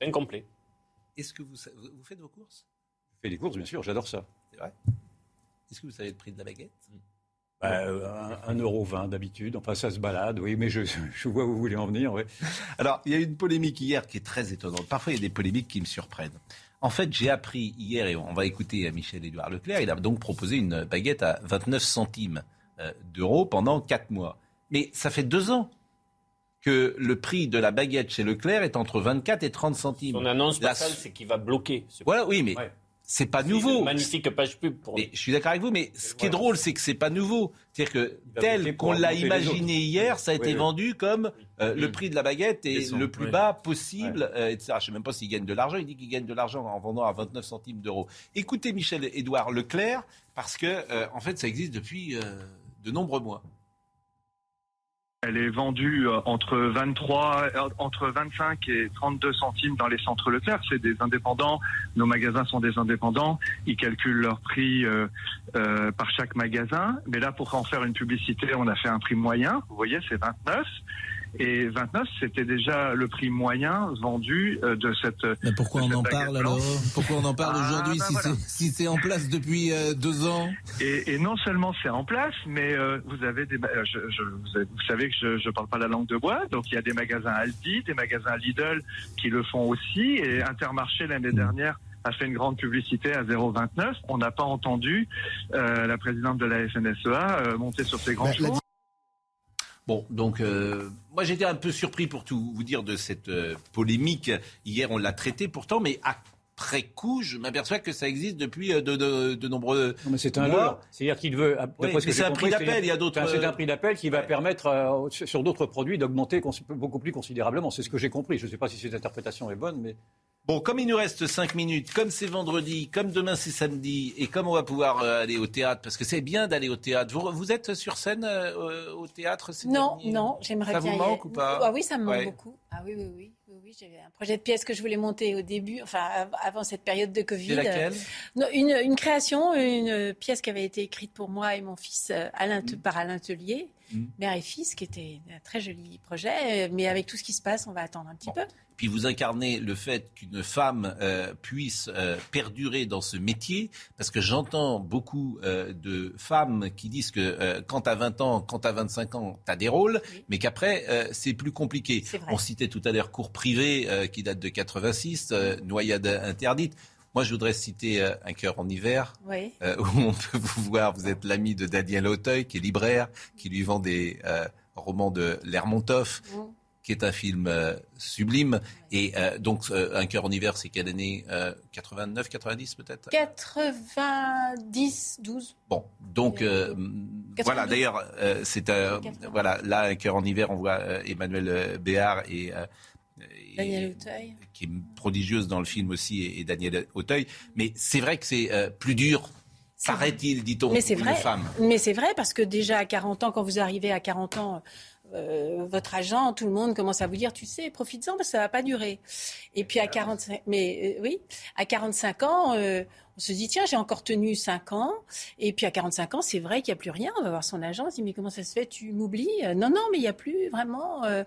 incomplet. Est-ce que vous, faites vos courses? Je fais des courses, bien sûr, j'adore ça. C'est vrai? Est-ce que vous savez le prix de la baguette? Bah, euh, un, un euro vingt d'habitude. Enfin, ça se balade, oui, mais je, [laughs] je vois où vous voulez en venir. Oui. Alors, il y a eu une polémique hier qui est très étonnante. Parfois, il y a des polémiques qui me surprennent. En fait, j'ai appris hier, et on va écouter Michel-Édouard Leclerc, il a donc proposé une baguette à 29 centimes euh, d'euros pendant 4 mois. Mais ça fait deux ans que le prix de la baguette chez Leclerc est entre 24 et 30 centimes. Son annonce La- c'est qu'il va bloquer. ce Voilà, oui, mais Ouais. c'est pas C'est nouveau. une magnifique page pub pour Mais je suis d'accord avec vous, mais ce qui est drôle, c'est que c'est pas nouveau. C'est-à-dire que tel qu'on l'a imaginé hier, ça a Oui, été oui. vendu comme euh, le prix de la baguette est le plus bas possible, euh, etc. Je sais même pas s'il gagne de l'argent. Il dit qu'il gagne de l'argent en vendant à 29 centimes d'euros. Écoutez Michel-Édouard Leclerc, parce que euh, en fait, ça existe depuis de nombreux mois. Elle est vendue euh, entre 23, euh, entre 25 et 32 centimes dans les centres Leclerc. C'est des indépendants. Nos magasins sont des indépendants. Ils calculent leur prix euh, euh, par chaque magasin. Mais là, pour en faire une publicité, on a fait un prix moyen. Vous voyez, c'est 29. Et 29, c'était déjà le prix moyen vendu euh, de cette. Mais pourquoi de on cette en parle alors? Pourquoi on en parle Ah, aujourd'hui bah si voilà. c'est si c'est en place depuis euh, deux ans? Et, et non seulement c'est en place, mais euh, vous avez des, euh, je, je- vous, avez- vous savez que je, je parle pas la langue de bois, donc il y a des magasins Aldi, des magasins Lidl qui le font aussi, et Intermarché l'année dernière a fait une grande publicité à 0,29. On n'a pas entendu euh, la présidente de la FNSEA euh, monter sur ses grands Bah, la chevaux. Bon, donc euh, moi j'étais un peu surpris pour tout vous dire de cette euh, polémique. Hier on l'a traité pourtant, mais après coup je m'aperçois que ça existe depuis euh, de, de- de nombreux Non, mais c'est un mois. leurre. C'est-à-dire qu'il veut. Oui, mais c'est un compris, prix d'appel, il y a d'autres- Enfin, C'est un prix d'appel qui va permettre euh, sur d'autres produits d'augmenter beaucoup plus considérablement. C'est ce que j'ai compris. Je ne sais pas si cette interprétation est bonne, mais. Bon, comme il nous reste 5 minutes, comme c'est vendredi, comme demain c'est samedi, et comme on va pouvoir euh, aller au théâtre, parce que c'est bien d'aller au théâtre. Vous, vous êtes sur scène euh, au théâtre ces Non, derniers- non, j'aimerais Ça bien. vous y manque ou pas? Ah oui, ça me manque Ouais. beaucoup. Ah oui, oui, oui. Oui, J'avais un projet de pièce que je voulais monter au début, enfin av- avant cette période de Covid. Laquelle? Non, une, une création, une pièce qui avait été écrite pour moi et mon fils euh, Alain, par Alain Tellier, mère et fils, qui était un très joli projet. Mais avec tout ce qui se passe, on va attendre un petit peu. Puis vous incarnez le fait qu'une femme euh, puisse euh, perdurer dans ce métier, parce que j'entends beaucoup euh, de femmes qui disent que quand t'as 20 ans, quand t'as 25 ans, t'as des rôles, mais qu'après c'est plus compliqué. On citait tout à l'heure cours privé qui date de 86, euh, noyade interdite. Moi, je voudrais citer euh, Un cœur en hiver, Oui. euh, où on peut vous voir. Vous êtes l'ami de Daniel Auteuil, qui est libraire, qui lui vend des euh, romans de Lermontov, qui est un film euh, sublime. Et donc, Un cœur en hiver, c'est quelle année euh, 89, 90 peut-être? 90, 12. Bon, donc voilà. D'ailleurs, c'est un- voilà. Là, un cœur en hiver, on voit Emmanuel Béard et- Daniel Auteuil. qui est prodigieuse dans le film aussi, et, Daniel Auteuil. Mais c'est vrai que c'est euh, plus dur, paraît-il, dit-on, Mais c'est pour vrai. femme. Mais c'est vrai parce que déjà à 40 ans, quand vous arrivez à 40 ans, euh, votre agent, tout le monde commence à vous dire, tu sais, profites-en parce que ça va pas durer. Et puis à 45, mais euh, oui, à 45 ans, euh, on se dit tiens, j'ai encore tenu 5 ans. Et puis à 45 ans, c'est vrai qu'il n'y a plus rien. On va voir son agent, on se dit mais comment ça se fait? Tu m'oublies? Euh, Non, non, mais il n'y a plus vraiment. euh.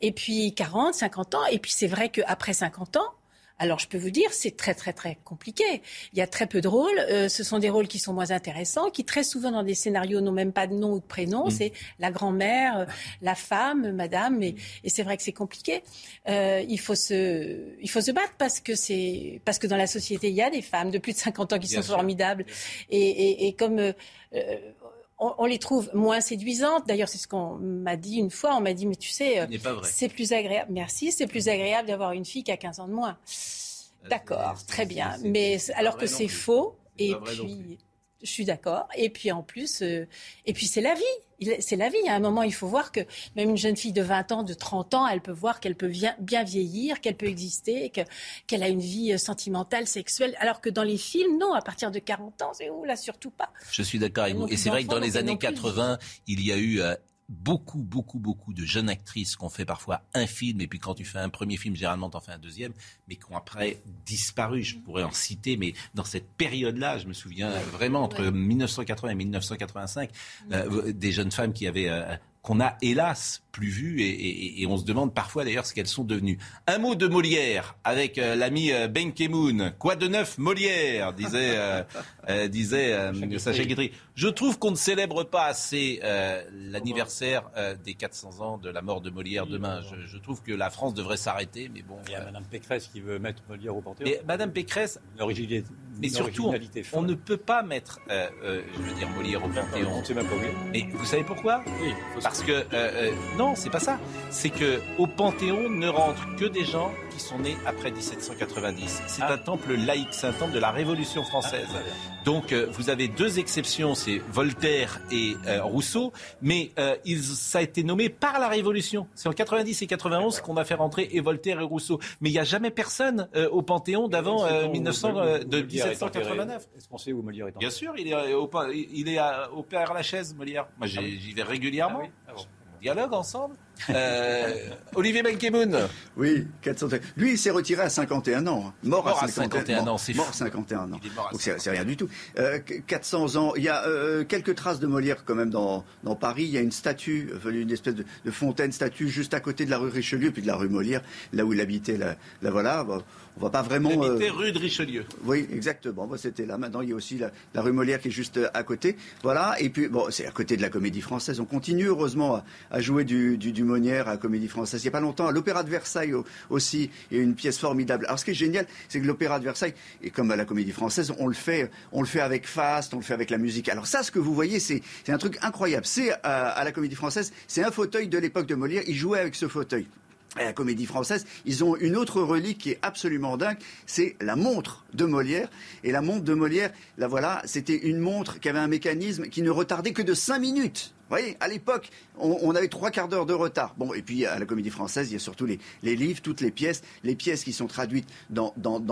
Et puis 40, 50 ans. Et puis c'est vrai qu'après 50 ans. Alors je peux vous dire, c'est très très très compliqué. Il y a très peu de rôles. Euh, ce sont des rôles qui sont moins intéressants, qui très souvent dans des scénarios n'ont même pas de nom ou de prénom. C'est la grand-mère, la femme, madame. Et, et c'est vrai que c'est compliqué. Euh, il faut se, il faut se battre parce que c'est, parce que dans la société il y a des femmes de plus de 50 ans qui Bien sont sûr. formidables. Et, et, et comme euh, euh, on, on les trouve moins séduisantes. D'ailleurs, c'est ce qu'on m'a dit une fois. On m'a dit, mais tu sais, euh, c'est plus agréable. Merci, c'est plus agréable d'avoir une fille qui a 15 ans de moins. D'accord, très bien. Mais alors que c'est faux. Et puis, je suis d'accord. Et puis en plus, euh, et puis c'est la vie. C'est la vie. À un moment, il faut voir que même une jeune fille de 20 ans, de 30 ans, elle peut voir qu'elle peut bien, vieillir, qu'elle peut exister, que- qu'elle a une vie euh, sentimentale, sexuelle. Alors que dans les films, non, à partir de 40 ans, c'est où là, surtout pas. Je suis d'accord avec vous. Et c'est vrai que dans les années n'ont plus de 80, il y a eu euh, beaucoup, beaucoup, beaucoup de jeunes actrices qui ont fait parfois un film, et puis quand tu fais un premier film, généralement tu en fais un deuxième, mais qui ont après disparu. Je pourrais en citer, mais dans cette période-là, je me souviens vraiment entre 1980 et 1985, euh, des jeunes femmes qui avaient euh, qu'on a hélas plus vues et, et- et on se demande parfois d'ailleurs ce qu'elles sont devenues. Un mot de Molière avec euh, l'ami euh, Ben Kemoun. Quoi de neuf Molière disait, euh, euh, disait euh, Sacha Guitry. Je trouve qu'on ne célèbre pas assez euh, l'anniversaire euh, des 400 ans de la mort de Molière demain. Je, je trouve que la France devrait s'arrêter, mais bon. Il y a Mme Pécresse qui veut mettre Molière au Panthéon. Madame Pécresse, mais surtout, on, ne peut pas mettre, euh, euh, je veux dire, Molière au Panthéon. Même pas. Mais vous savez pourquoi? Parce que euh, euh, non, c'est pas ça. C'est que au Panthéon ne rentrent que des gens qui sont nés après 1790. C'est Ah. un temple laïque, c'est un temple de la Révolution française. Donc euh, vous avez deux exceptions, c'est Voltaire et euh, Rousseau, mais euh, ils, ça a été nommé par la Révolution. C'est en 90 et 91 qu'on a fait rentrer et Voltaire et Rousseau. Mais il n'y a jamais personne au Panthéon d'avant Est-ce euh, qu'on- 1900, où euh, de Molière est enterré 1789. Est-ce qu'on sait où Molière est enterré? Bien sûr, il est au, il est à- au Père Lachaise, Molière. Moi, j'y Ah j'y vais régulièrement. Ah oui Ah bon. On dialogue ensemble. Euh, Olivier Benkemoun. Oui, 400. Lui, il s'est retiré à 51 ans. hein. Mort, Mort à à 51, 51 mort- ans, Mort fou. 51 ans. Mort c'est rien du tout. Euh, 400 ans. Il y a euh, quelques traces de Molière quand même dans, dans Paris. Il y a une statue, euh, une espèce de, de fontaine statue juste à côté de la rue Richelieu, puis de la rue Molière, là où il habitait. Là, là, voilà. Bon, on va pas vraiment. Il euh, habitait rue de Richelieu. oui, exactement. Bah, C'était là. Maintenant, il y a aussi la, la rue Molière qui est juste euh, à côté. Voilà. Et puis, bon, c'est à côté de la Comédie Française. On continue heureusement à, à jouer du, du, du À la Comédie Française. Il n'y a pas longtemps, à l'Opéra de Versailles au- aussi, il y a une pièce formidable. Alors, ce qui est génial, c'est que l'Opéra de Versailles, et comme à la Comédie Française, on le fait, on le fait avec faste, on le fait avec la musique. Alors ça, ce que vous voyez, c'est c'est un truc incroyable. C'est euh, à la Comédie Française, c'est un fauteuil de l'époque de Molière. Il jouait avec ce fauteuil à la comédie française, ils ont une autre relique qui est absolument dingue, c'est la montre de Molière. Et la montre de Molière, la voilà, c'était une montre qui avait un mécanisme qui ne retardait que de 5 minutes. Voyez, à l'époque, on, avait trois quarts d'heure de retard. Bon, et puis à la comédie française, il y a surtout les, livres, toutes les pièces, les pièces qui sont traduites dans,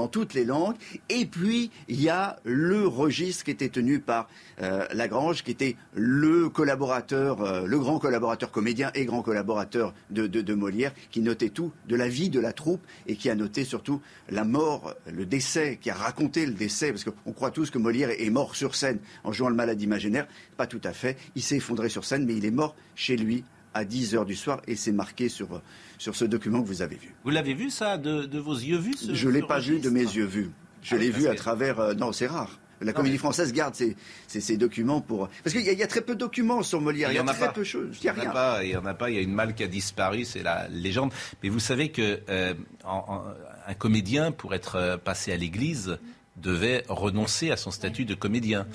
toutes les langues. Et puis, il y a le registre qui était tenu par euh, Lagrange, qui était le collaborateur, euh, le grand collaborateur comédien et grand collaborateur de, de, de Molière, qui notait tout de la vie de la troupe et qui a noté surtout la mort, le décès, qui a raconté le décès, parce qu'on croit tous que Molière est mort sur scène en jouant le malade imaginaire. Pas tout à fait. Il s'est effondré sur scène, mais il est mort chez lui à 10 heures du soir et c'est marqué sur, sur ce document que vous avez vu. Vous l'avez vu ça de, de vos yeux vus ce- Je ne l'ai pas vu de mes yeux vus. Je Ah l'ai vu à que- travers. euh, non, c'est rare. La Non, comédie mais- française garde ses, ses- ses documents pour. Parce qu'il y, a- il y a très peu de documents sur Molière. Il y, en a a très pas. peu de choses. Il n'y en a pas, il y en a pas. Il y a une malle qui a disparu, c'est la légende. Mais vous savez que euh, en- en- un comédien, pour être euh, passé à l'église, devait renoncer à son statut de comédien.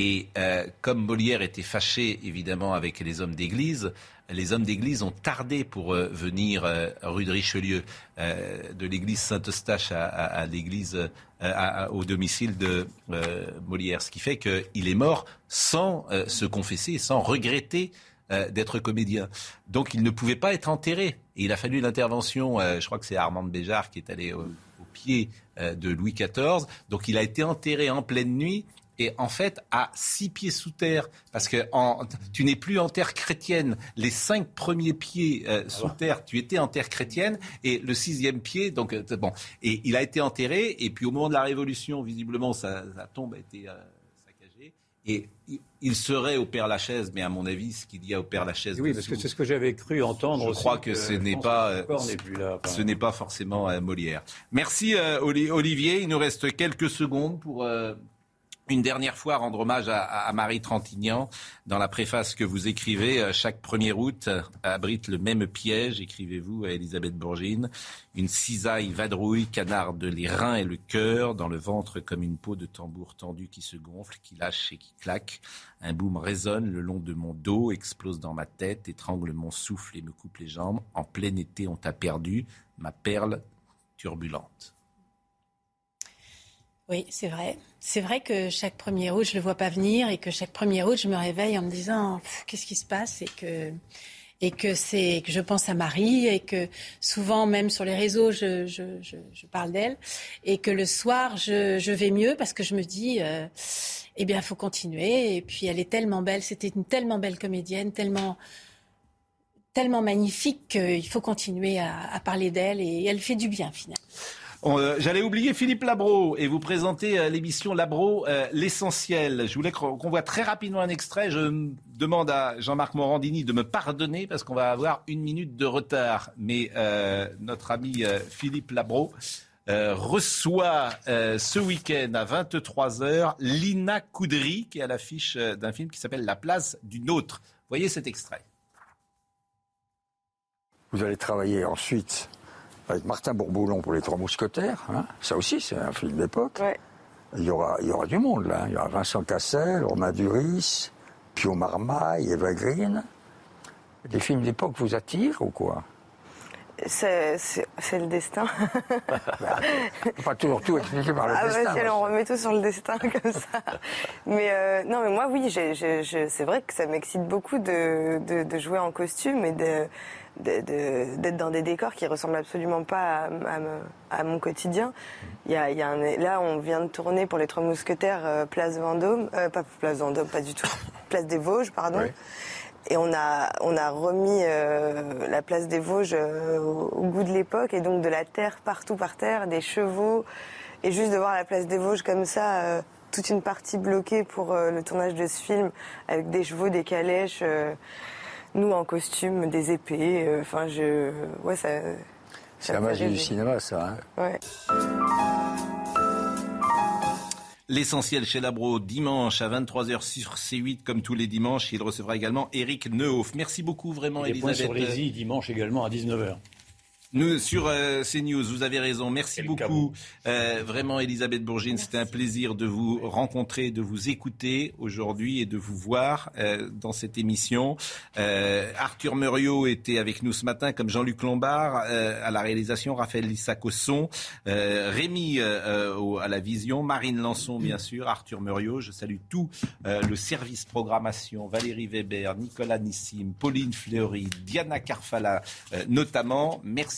Et euh, comme Molière était fâché, évidemment, avec les hommes d'église, les hommes d'église ont tardé pour euh, venir euh, rue de Richelieu, de l'église Saint-Eustache à, l'église, au domicile de Molière. Ce qui fait qu'il est mort sans se confesser, sans regretter d'être comédien. Donc il ne pouvait pas être enterré. Il a fallu l'intervention, je crois que c'est Armand Béjart qui est allé au, au pied de Louis XIV. Donc il a été enterré en pleine nuit. Et en fait, à six pieds sous terre, parce que en- tu n'es plus en terre chrétienne. Les cinq premiers pieds euh, sous terre, tu étais en terre chrétienne, et le sixième pied, donc euh, bon. Et il a été enterré. Et puis au moment de la Révolution, visiblement, sa, sa tombe a été euh, saccagée. Et il- serait au Père Lachaise, mais à mon avis, ce qu'il y a au Père Lachaise. Oui, parce que c'est ce que j'avais cru entendre. Je aussi, crois que ce n'est pas, euh, là. Ce n'est pas forcément euh, Molière. Merci euh, Oli- Olivier. Il nous reste quelques secondes pour une dernière fois rendre hommage à, Marie Trintignant. Dans la préface que vous écrivez, euh, chaque 1er août euh, abrite le même piège, écrivez-vous à Elisabeth Bourgine. Une cisaille vadrouille, canarde les reins et le cœur, dans le ventre comme une peau de tambour tendue qui se gonfle, qui lâche et qui claque. Un boom résonne le long de mon dos, explose dans ma tête, étrangle mon souffle et me coupe les jambes. En plein été, on t'a perdu, ma perle turbulente. Oui, c'est vrai. C'est vrai que chaque 1er août, je le vois pas venir et que chaque 1er août, je me réveille en me disant qu'est-ce qui se passe et que et que c'est que je pense à Marie et que souvent même sur les réseaux je, je, je, parle d'elle et que le soir je, vais mieux parce que je me dis euh, eh bien faut continuer et puis elle est tellement belle c'était une tellement belle comédienne tellement tellement magnifique qu'il faut continuer à parler d'elle et elle fait du bien finalement. Euh, J'allais oublier Philippe Labro et vous présenter euh, l'émission Labro, euh, l'essentiel. Je voulais qu'on voit très rapidement un extrait. Je demande à Jean-Marc Morandini de me pardonner parce qu'on va avoir une minute de retard. Mais notre ami Philippe Labro reçoit ce week-end à 23h Lina Coudry qui est à l'affiche d'un film qui s'appelle La place d'une autre. Voyez cet extrait. Vous allez travailler ensuite avec Martin Bourboulon pour Les Trois Mousquetaires. Hein. Ça aussi, c'est un film d'époque. Il, y aura, il y aura du monde là. Il y aura Vincent Cassel, Romain Duris, Pio Marmaille, Eva Green. Les films d'époque vous attirent ou quoi? C'est le destin. [laughs] pas toujours tout expliqué par le ah destin. Bah, on remet tout sur le destin [laughs] comme ça. Mais euh, non, mais moi oui, c'est vrai que ça m'excite beaucoup de, de, jouer en costume et de, d'être dans des décors qui ressemblent absolument pas à, mon quotidien. Il y a, il y a là, on vient de tourner pour les Trois Mousquetaires, euh, Place Vendôme, euh, pas Place Vendôme, pas du tout, [laughs] Place des Vosges, pardon. Et on a, on a remis euh, la place des Vosges au, goût de l'époque, et donc de la terre partout par terre, des chevaux, et juste de voir la place des Vosges comme ça, toute une partie bloquée pour le tournage de ce film, avec des chevaux, des calèches nous en costume, des épées. Euh, enfin, je. Ouais, ça. C'est la magie du cinéma, ça. Hein ouais. L'essentiel chez Labro, dimanche à 23h sur C8, comme tous les dimanches. Il recevra également Eric Nehoff. Merci beaucoup, vraiment, Et Elisabeth. sur les i, dimanche également à 19h. Nous, sur euh, CNews, vous avez raison. Merci beaucoup. Euh, vraiment, Elisabeth Bourgine, c'était un plaisir de vous rencontrer, de vous écouter aujourd'hui et de vous voir euh, dans cette émission. Euh, Arthur Muriot était avec nous ce matin, comme Jean-Luc Lombard, euh, à la réalisation, Raphaël Lissac au son, Rémi à la vision, Marine Lançon, bien sûr, Arthur Muriot. Je salue tout le service programmation, Valérie Weber, Nicolas Nissim, Pauline Fleury, Diana Carfala, notamment. Merci